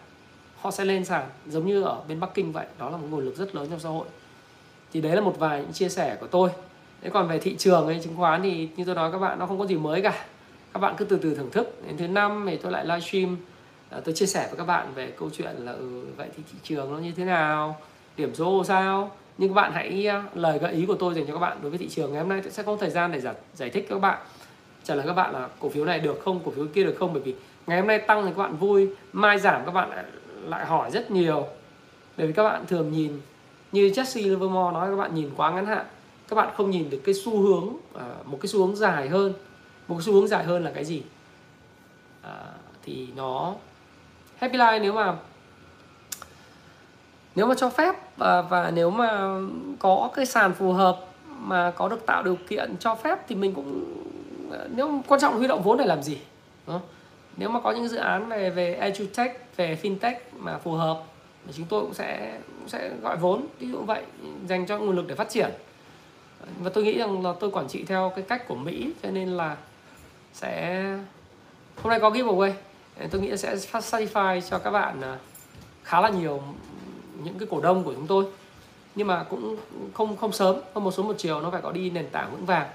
họ sẽ lên sàn giống như ở bên Bắc Kinh vậy đó là một nguồn lực rất lớn trong xã hội. Thì đấy là một vài những chia sẻ của tôi. Thế còn về thị trường hay chứng khoán thì như tôi nói các bạn nó không có gì mới cả. Các bạn cứ từ từ thưởng thức. Đến thứ năm thì tôi lại livestream à, tôi chia sẻ với các bạn về câu chuyện là ừ, vậy thì thị trường nó như thế nào? Điểm số sao? Nhưng các bạn hãy ờ, lời gợi ý của tôi dành cho các bạn đối với thị trường ngày hôm nay. Tôi sẽ có thời gian để giải, giải thích các bạn. Trả lời các bạn là cổ phiếu này được không cổ phiếu kia được không? Bởi vì ngày hôm nay tăng thì các bạn vui mai giảm các bạn lại hỏi rất nhiều. Bởi vì các bạn thường nhìn như Jesse Livermore nói các bạn nhìn quá ngắn hạn. Các bạn không nhìn được cái xu hướng ờ, một cái xu hướng dài hơn. Một cái xu hướng dài hơn là cái gì? À, thì nó Happy Life nếu mà nếu mà cho phép và, và nếu mà có cái sàn phù hợp mà có được tạo điều kiện cho phép thì mình cũng nếu quan trọng huy động vốn để làm gì đúng không? nếu mà có những dự án về về edutech về fintech mà phù hợp thì chúng tôi cũng sẽ cũng sẽ gọi vốn ví dụ vậy dành cho nguồn lực để phát triển và tôi nghĩ rằng là tôi quản trị theo cái cách của Mỹ cho nên là sẽ hôm nay có giveaway tôi nghĩ sẽ phát satisfy cho các bạn khá là nhiều những cái cổ đông của chúng tôi. Nhưng mà cũng không không sớm không một số một chiều nó phải có đi nền tảng vững vàng.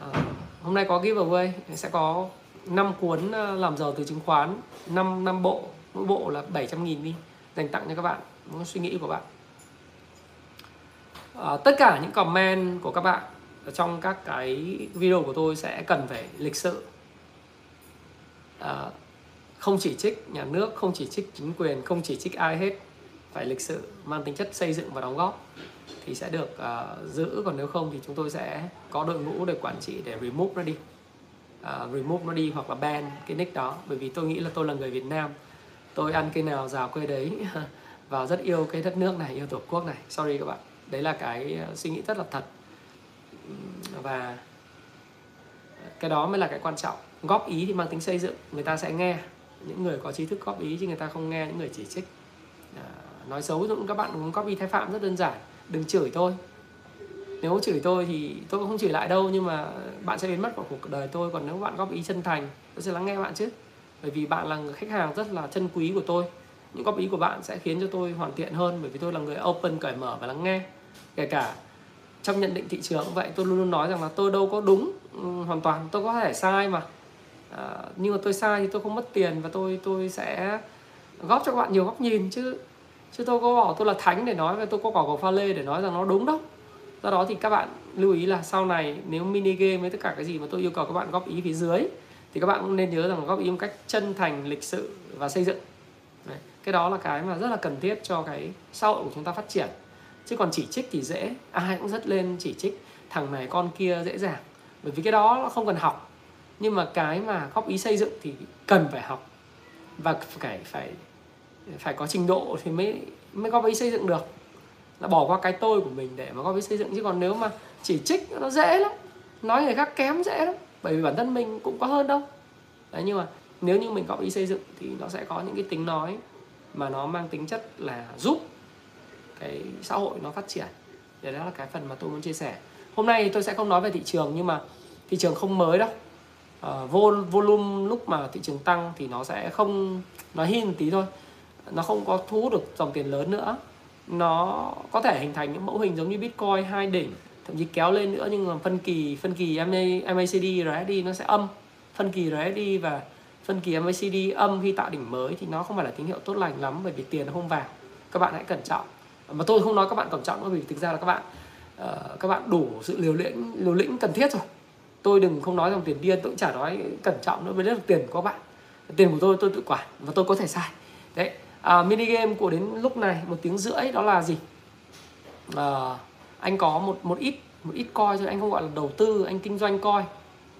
À, hôm nay có giveaway sẽ có 5 cuốn ờ, làm giàu từ chứng khoán 5 năm bộ. Mỗi bộ là 700 nghìn đi dành tặng cho các bạn. Một suy nghĩ của bạn. À, tất cả những comment của các bạn ở trong các cái video của tôi sẽ cần phải lịch sự. À, không chỉ trích nhà nước không chỉ trích chính quyền không chỉ trích ai hết. Phải lịch sự mang tính chất xây dựng và đóng góp thì sẽ được uh, giữ. Còn nếu không thì chúng tôi sẽ có đội ngũ để quản trị để remove nó đi. Uh, remove nó đi hoặc là ban cái nick đó. Bởi vì tôi nghĩ là tôi là người Việt Nam. Tôi ăn cây nào rào cây đấy và rất yêu cái đất nước này yêu tổ quốc này. Sorry các bạn. Đấy là cái ờ, suy nghĩ rất là thật. Và cái đó mới là cái quan trọng. Góp ý thì mang tính xây dựng người ta sẽ nghe những người có trí thức góp ý chứ người ta không nghe những người chỉ trích. À, nói xấu cũng các bạn cũng góp ý thái phạm rất đơn giản đừng chửi tôi. Nếu chửi tôi thì tôi cũng không chửi lại đâu nhưng mà bạn sẽ biến mất khỏi cuộc đời tôi. Còn nếu bạn góp ý chân thành tôi sẽ lắng nghe bạn chứ. Bởi vì bạn là người khách hàng rất là chân quý của tôi. Những góp ý của bạn sẽ khiến cho tôi hoàn thiện hơn bởi vì tôi là người open cởi mở và lắng nghe. Kể cả trong nhận định thị trường cũng vậy tôi luôn luôn nói rằng là tôi đâu có đúng ừ, hoàn toàn tôi có thể sai mà à, nhưng mà tôi sai thì tôi không mất tiền và tôi tôi sẽ góp cho các bạn nhiều góc nhìn chứ. Chứ tôi có bảo tôi là thánh để nói và tôi có quả cầu pha lê để nói rằng nó đúng đâu do đó thì các bạn lưu ý là sau này nếu mini game với tất cả cái gì mà tôi yêu cầu các bạn góp ý phía dưới thì các bạn cũng nên nhớ rằng góp ý một cách chân thành lịch sự và xây dựng. Đấy. cái đó là cái mà rất là cần thiết cho cái xã hội của chúng ta phát triển. Chứ còn chỉ trích thì dễ ai cũng rất lên chỉ trích thằng này con kia dễ dàng. Bởi vì cái đó nó không cần học nhưng mà cái mà góp ý xây dựng thì cần phải học và phải phải phải có trình độ thì mới mới góp ý xây dựng được. Là bỏ qua cái tôi của mình để mà góp ý xây dựng. Chứ còn nếu mà chỉ trích nó dễ lắm, nói người khác kém dễ lắm, bởi vì bản thân mình cũng có hơn đâu. Đấy, nhưng mà nếu như mình góp ý xây dựng thì nó sẽ có những cái tính nói mà nó mang tính chất là giúp cái xã hội nó phát triển. Để đó là cái phần mà tôi muốn chia sẻ. Hôm nay tôi sẽ không nói về thị trường, nhưng mà thị trường không mới đâu uh, vol volume lúc mà thị trường tăng thì nó sẽ không nó hin tí thôi. Nó không có thu hút được dòng tiền lớn nữa. Nó có thể hình thành những mẫu hình giống như bitcoin hai đỉnh thậm chí kéo lên nữa nhưng mà phân kỳ phân kỳ MA, MACD RSD nó sẽ âm. Phân kỳ RSD và phân kỳ MACD âm khi tạo đỉnh mới thì nó không phải là tín hiệu tốt lành lắm bởi vì tiền nó không vào. Các bạn hãy cẩn trọng. Mà tôi không nói các bạn cẩn trọng nữa vì thực ra là các bạn uh, các bạn đủ sự liều lĩnh liều lĩnh cần thiết rồi tôi đừng không nói dòng tiền điên tôi cũng chả nói cẩn trọng nữa với rất là tiền của các bạn. Tiền của tôi tôi tự quản và tôi có thể sai đấy à, mini game của đến lúc này một tiếng rưỡi đó là gì? À, anh có một một ít một ít coi thôi anh không gọi là đầu tư anh kinh doanh coi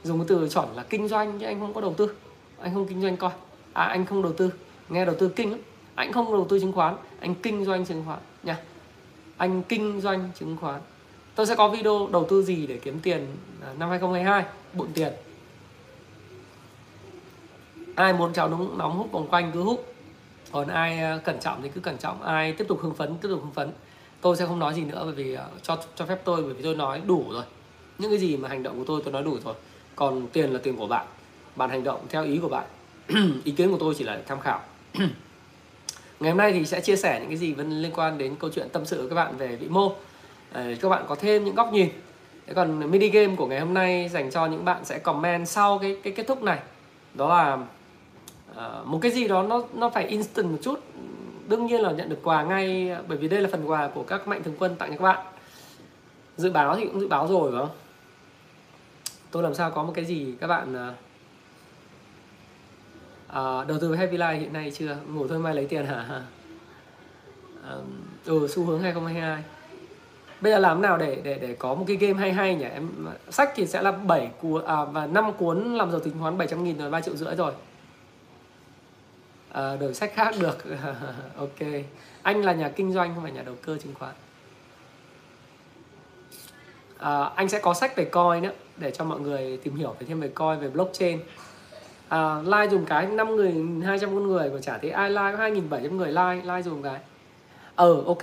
dùng cái từ chuẩn là kinh doanh chứ anh không có đầu tư. Anh không kinh doanh coi à anh không đầu tư. Nghe đầu tư kinh lắm. Anh không đầu tư chứng khoán anh kinh doanh chứng khoán nha. Anh kinh doanh chứng khoán tôi sẽ có video đầu tư gì để kiếm tiền à, năm 2022 bộn tiền. Ai muốn cháu nóng nóng hút vòng quanh cứ hút. Còn ai à, cẩn trọng thì cứ cẩn trọng. Ai tiếp tục hưng phấn, tiếp tục hưng phấn. Tôi sẽ không nói gì nữa bởi vì à, cho cho phép tôi, bởi vì tôi nói đủ rồi. Những cái gì mà hành động của tôi tôi nói đủ rồi. Còn tiền là tiền của bạn. Bạn hành động theo ý của bạn. Ý kiến của tôi chỉ là tham khảo. Ngày hôm nay thì sẽ chia sẻ những cái gì vẫn liên quan đến câu chuyện tâm sự của các bạn về vĩ mô để các bạn có thêm những góc nhìn. Thế còn mini game của ngày hôm nay dành cho những bạn sẽ comment sau cái cái kết thúc này. Đó là uh, một cái gì đó nó nó phải instant một chút. Đương nhiên là nhận được quà ngay bởi vì đây là phần quà của các mạnh thường quân tặng cho các bạn. Dự báo thì cũng dự báo rồi phải không? Tôi làm sao có một cái gì các bạn uh, uh, đầu tư với Happy Life hiện nay chưa? Ngủ thôi mai lấy tiền hả? Uh, ừ xu hướng 2022 bây giờ làm nào để để để có một cái game hay hay nhỉ? Em sách thì sẽ là 7 cuốn à, và 5 cuốn làm giàu tính khoán 700 nghìn rồi 3 triệu rưỡi rồi. À, đổi sách khác được. Ok. Anh là nhà kinh doanh không phải nhà đầu cơ chứng khoán? À, anh sẽ có sách về coin nữa để cho mọi người tìm hiểu về thêm về coin về blockchain. Ờ, à, like dùng cái 5 người 200 con người mà chả thấy ai like có 2.700 người like like dùng cái. Ờ ừ, ok.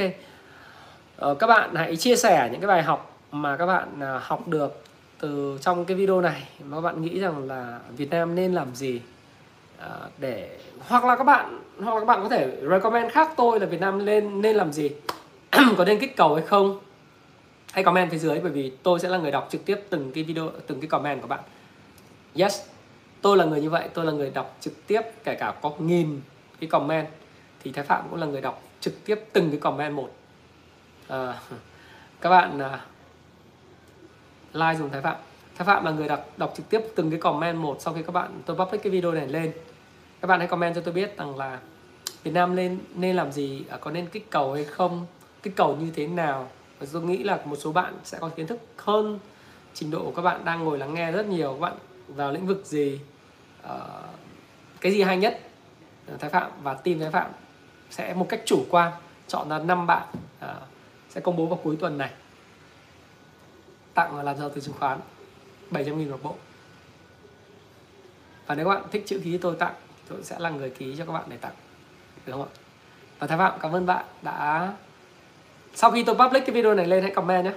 Ờ, các bạn hãy chia sẻ những cái bài học mà các bạn à, học được từ trong cái video này mà các bạn nghĩ rằng là Việt Nam nên làm gì à, để, hoặc là các bạn, hoặc là các bạn có thể recommend khác tôi là Việt Nam nên nên làm gì. Có nên kích cầu hay không? Hãy comment phía dưới bởi vì tôi sẽ là người đọc trực tiếp từng cái video, từng cái comment của bạn. Yes, tôi là người như vậy, tôi là người đọc trực tiếp, kể cả có nghìn cái comment, thì thái phạm cũng là người đọc trực tiếp từng cái comment một à, các bạn à, like dùng thái phạm. Thái phạm là người đọc đọc trực tiếp từng cái comment một sau khi các bạn tôi public cái video này lên. Các bạn hãy comment cho tôi biết rằng là Việt Nam nên nên làm gì à, có nên kích cầu hay không kích cầu như thế nào. Và tôi nghĩ là một số bạn sẽ có kiến thức hơn trình độ của các bạn đang ngồi lắng nghe rất nhiều. Các bạn vào lĩnh vực gì uh, cái gì hay nhất thái phạm và team thái phạm sẽ một cách chủ quan chọn ra năm bạn uh, sẽ công bố vào cuối tuần này. Tặng làm giàu từ chứng khoán? 700 nghìn một bộ. Và nếu các bạn thích chữ ký tôi tặng tôi sẽ là người ký cho các bạn để tặng. Được không ạ? Và thái phạm cảm ơn bạn đã sau khi tôi public cái video này lên hãy comment nhé.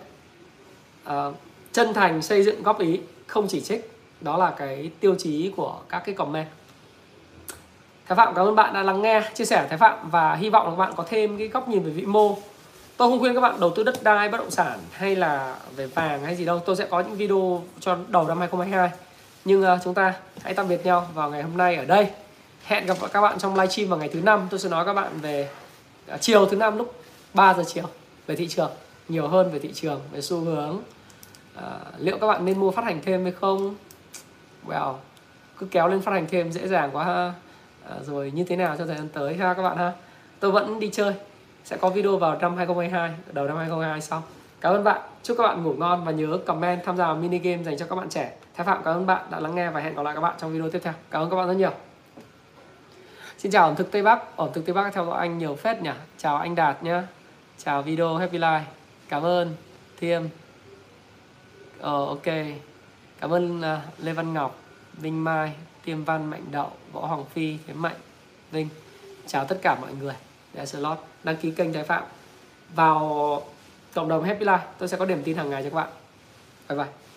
À, chân thành xây dựng góp ý không chỉ trích. Đó là cái tiêu chí của các cái comment. Thái Phạm cảm ơn bạn đã lắng nghe, chia sẻ Thái Phạm và hy vọng là các bạn có thêm cái góc nhìn về vĩ mô. Tôi không khuyên các bạn đầu tư đất đai, bất động sản hay là về vàng hay gì đâu. Tôi sẽ có những video cho đầu năm 2022. Nhưng uh, chúng ta hãy tạm biệt nhau vào ngày hôm nay ở đây. Hẹn gặp các bạn trong livestream vào ngày thứ năm. Tôi sẽ nói các bạn về uh, chiều thứ năm lúc 3 giờ chiều về thị trường, nhiều hơn về thị trường, về xu hướng. Uh, liệu các bạn nên mua phát hành thêm hay không? Well, cứ kéo lên phát hành thêm dễ dàng quá ha uh, rồi như thế nào cho thời gian tới ha các bạn ha tôi vẫn đi chơi sẽ có video vào năm 2022 đầu năm 2022 sau. Cảm ơn bạn. Chúc các bạn ngủ ngon và nhớ comment tham gia vào mini game dành cho các bạn trẻ. Thái phạm cảm ơn bạn đã lắng nghe và hẹn gặp lại các bạn trong video tiếp theo. Cảm ơn các bạn rất nhiều. Xin chào ẩm thực tây bắc. Ẩm thực tây bắc theo dõi anh nhiều phết nhỉ? Chào anh đạt nhá. Chào video happy life. Cảm ơn thiêm. Ờ ok. Cảm ơn uh, lê văn ngọc vinh mai tiêm văn mạnh đậu võ hoàng phi thế mạnh vinh. Chào tất cả mọi người để slot đăng ký kênh thái phạm. Vào cộng đồng happy life, tôi sẽ có điểm tin hàng ngày cho các bạn. Bye bye.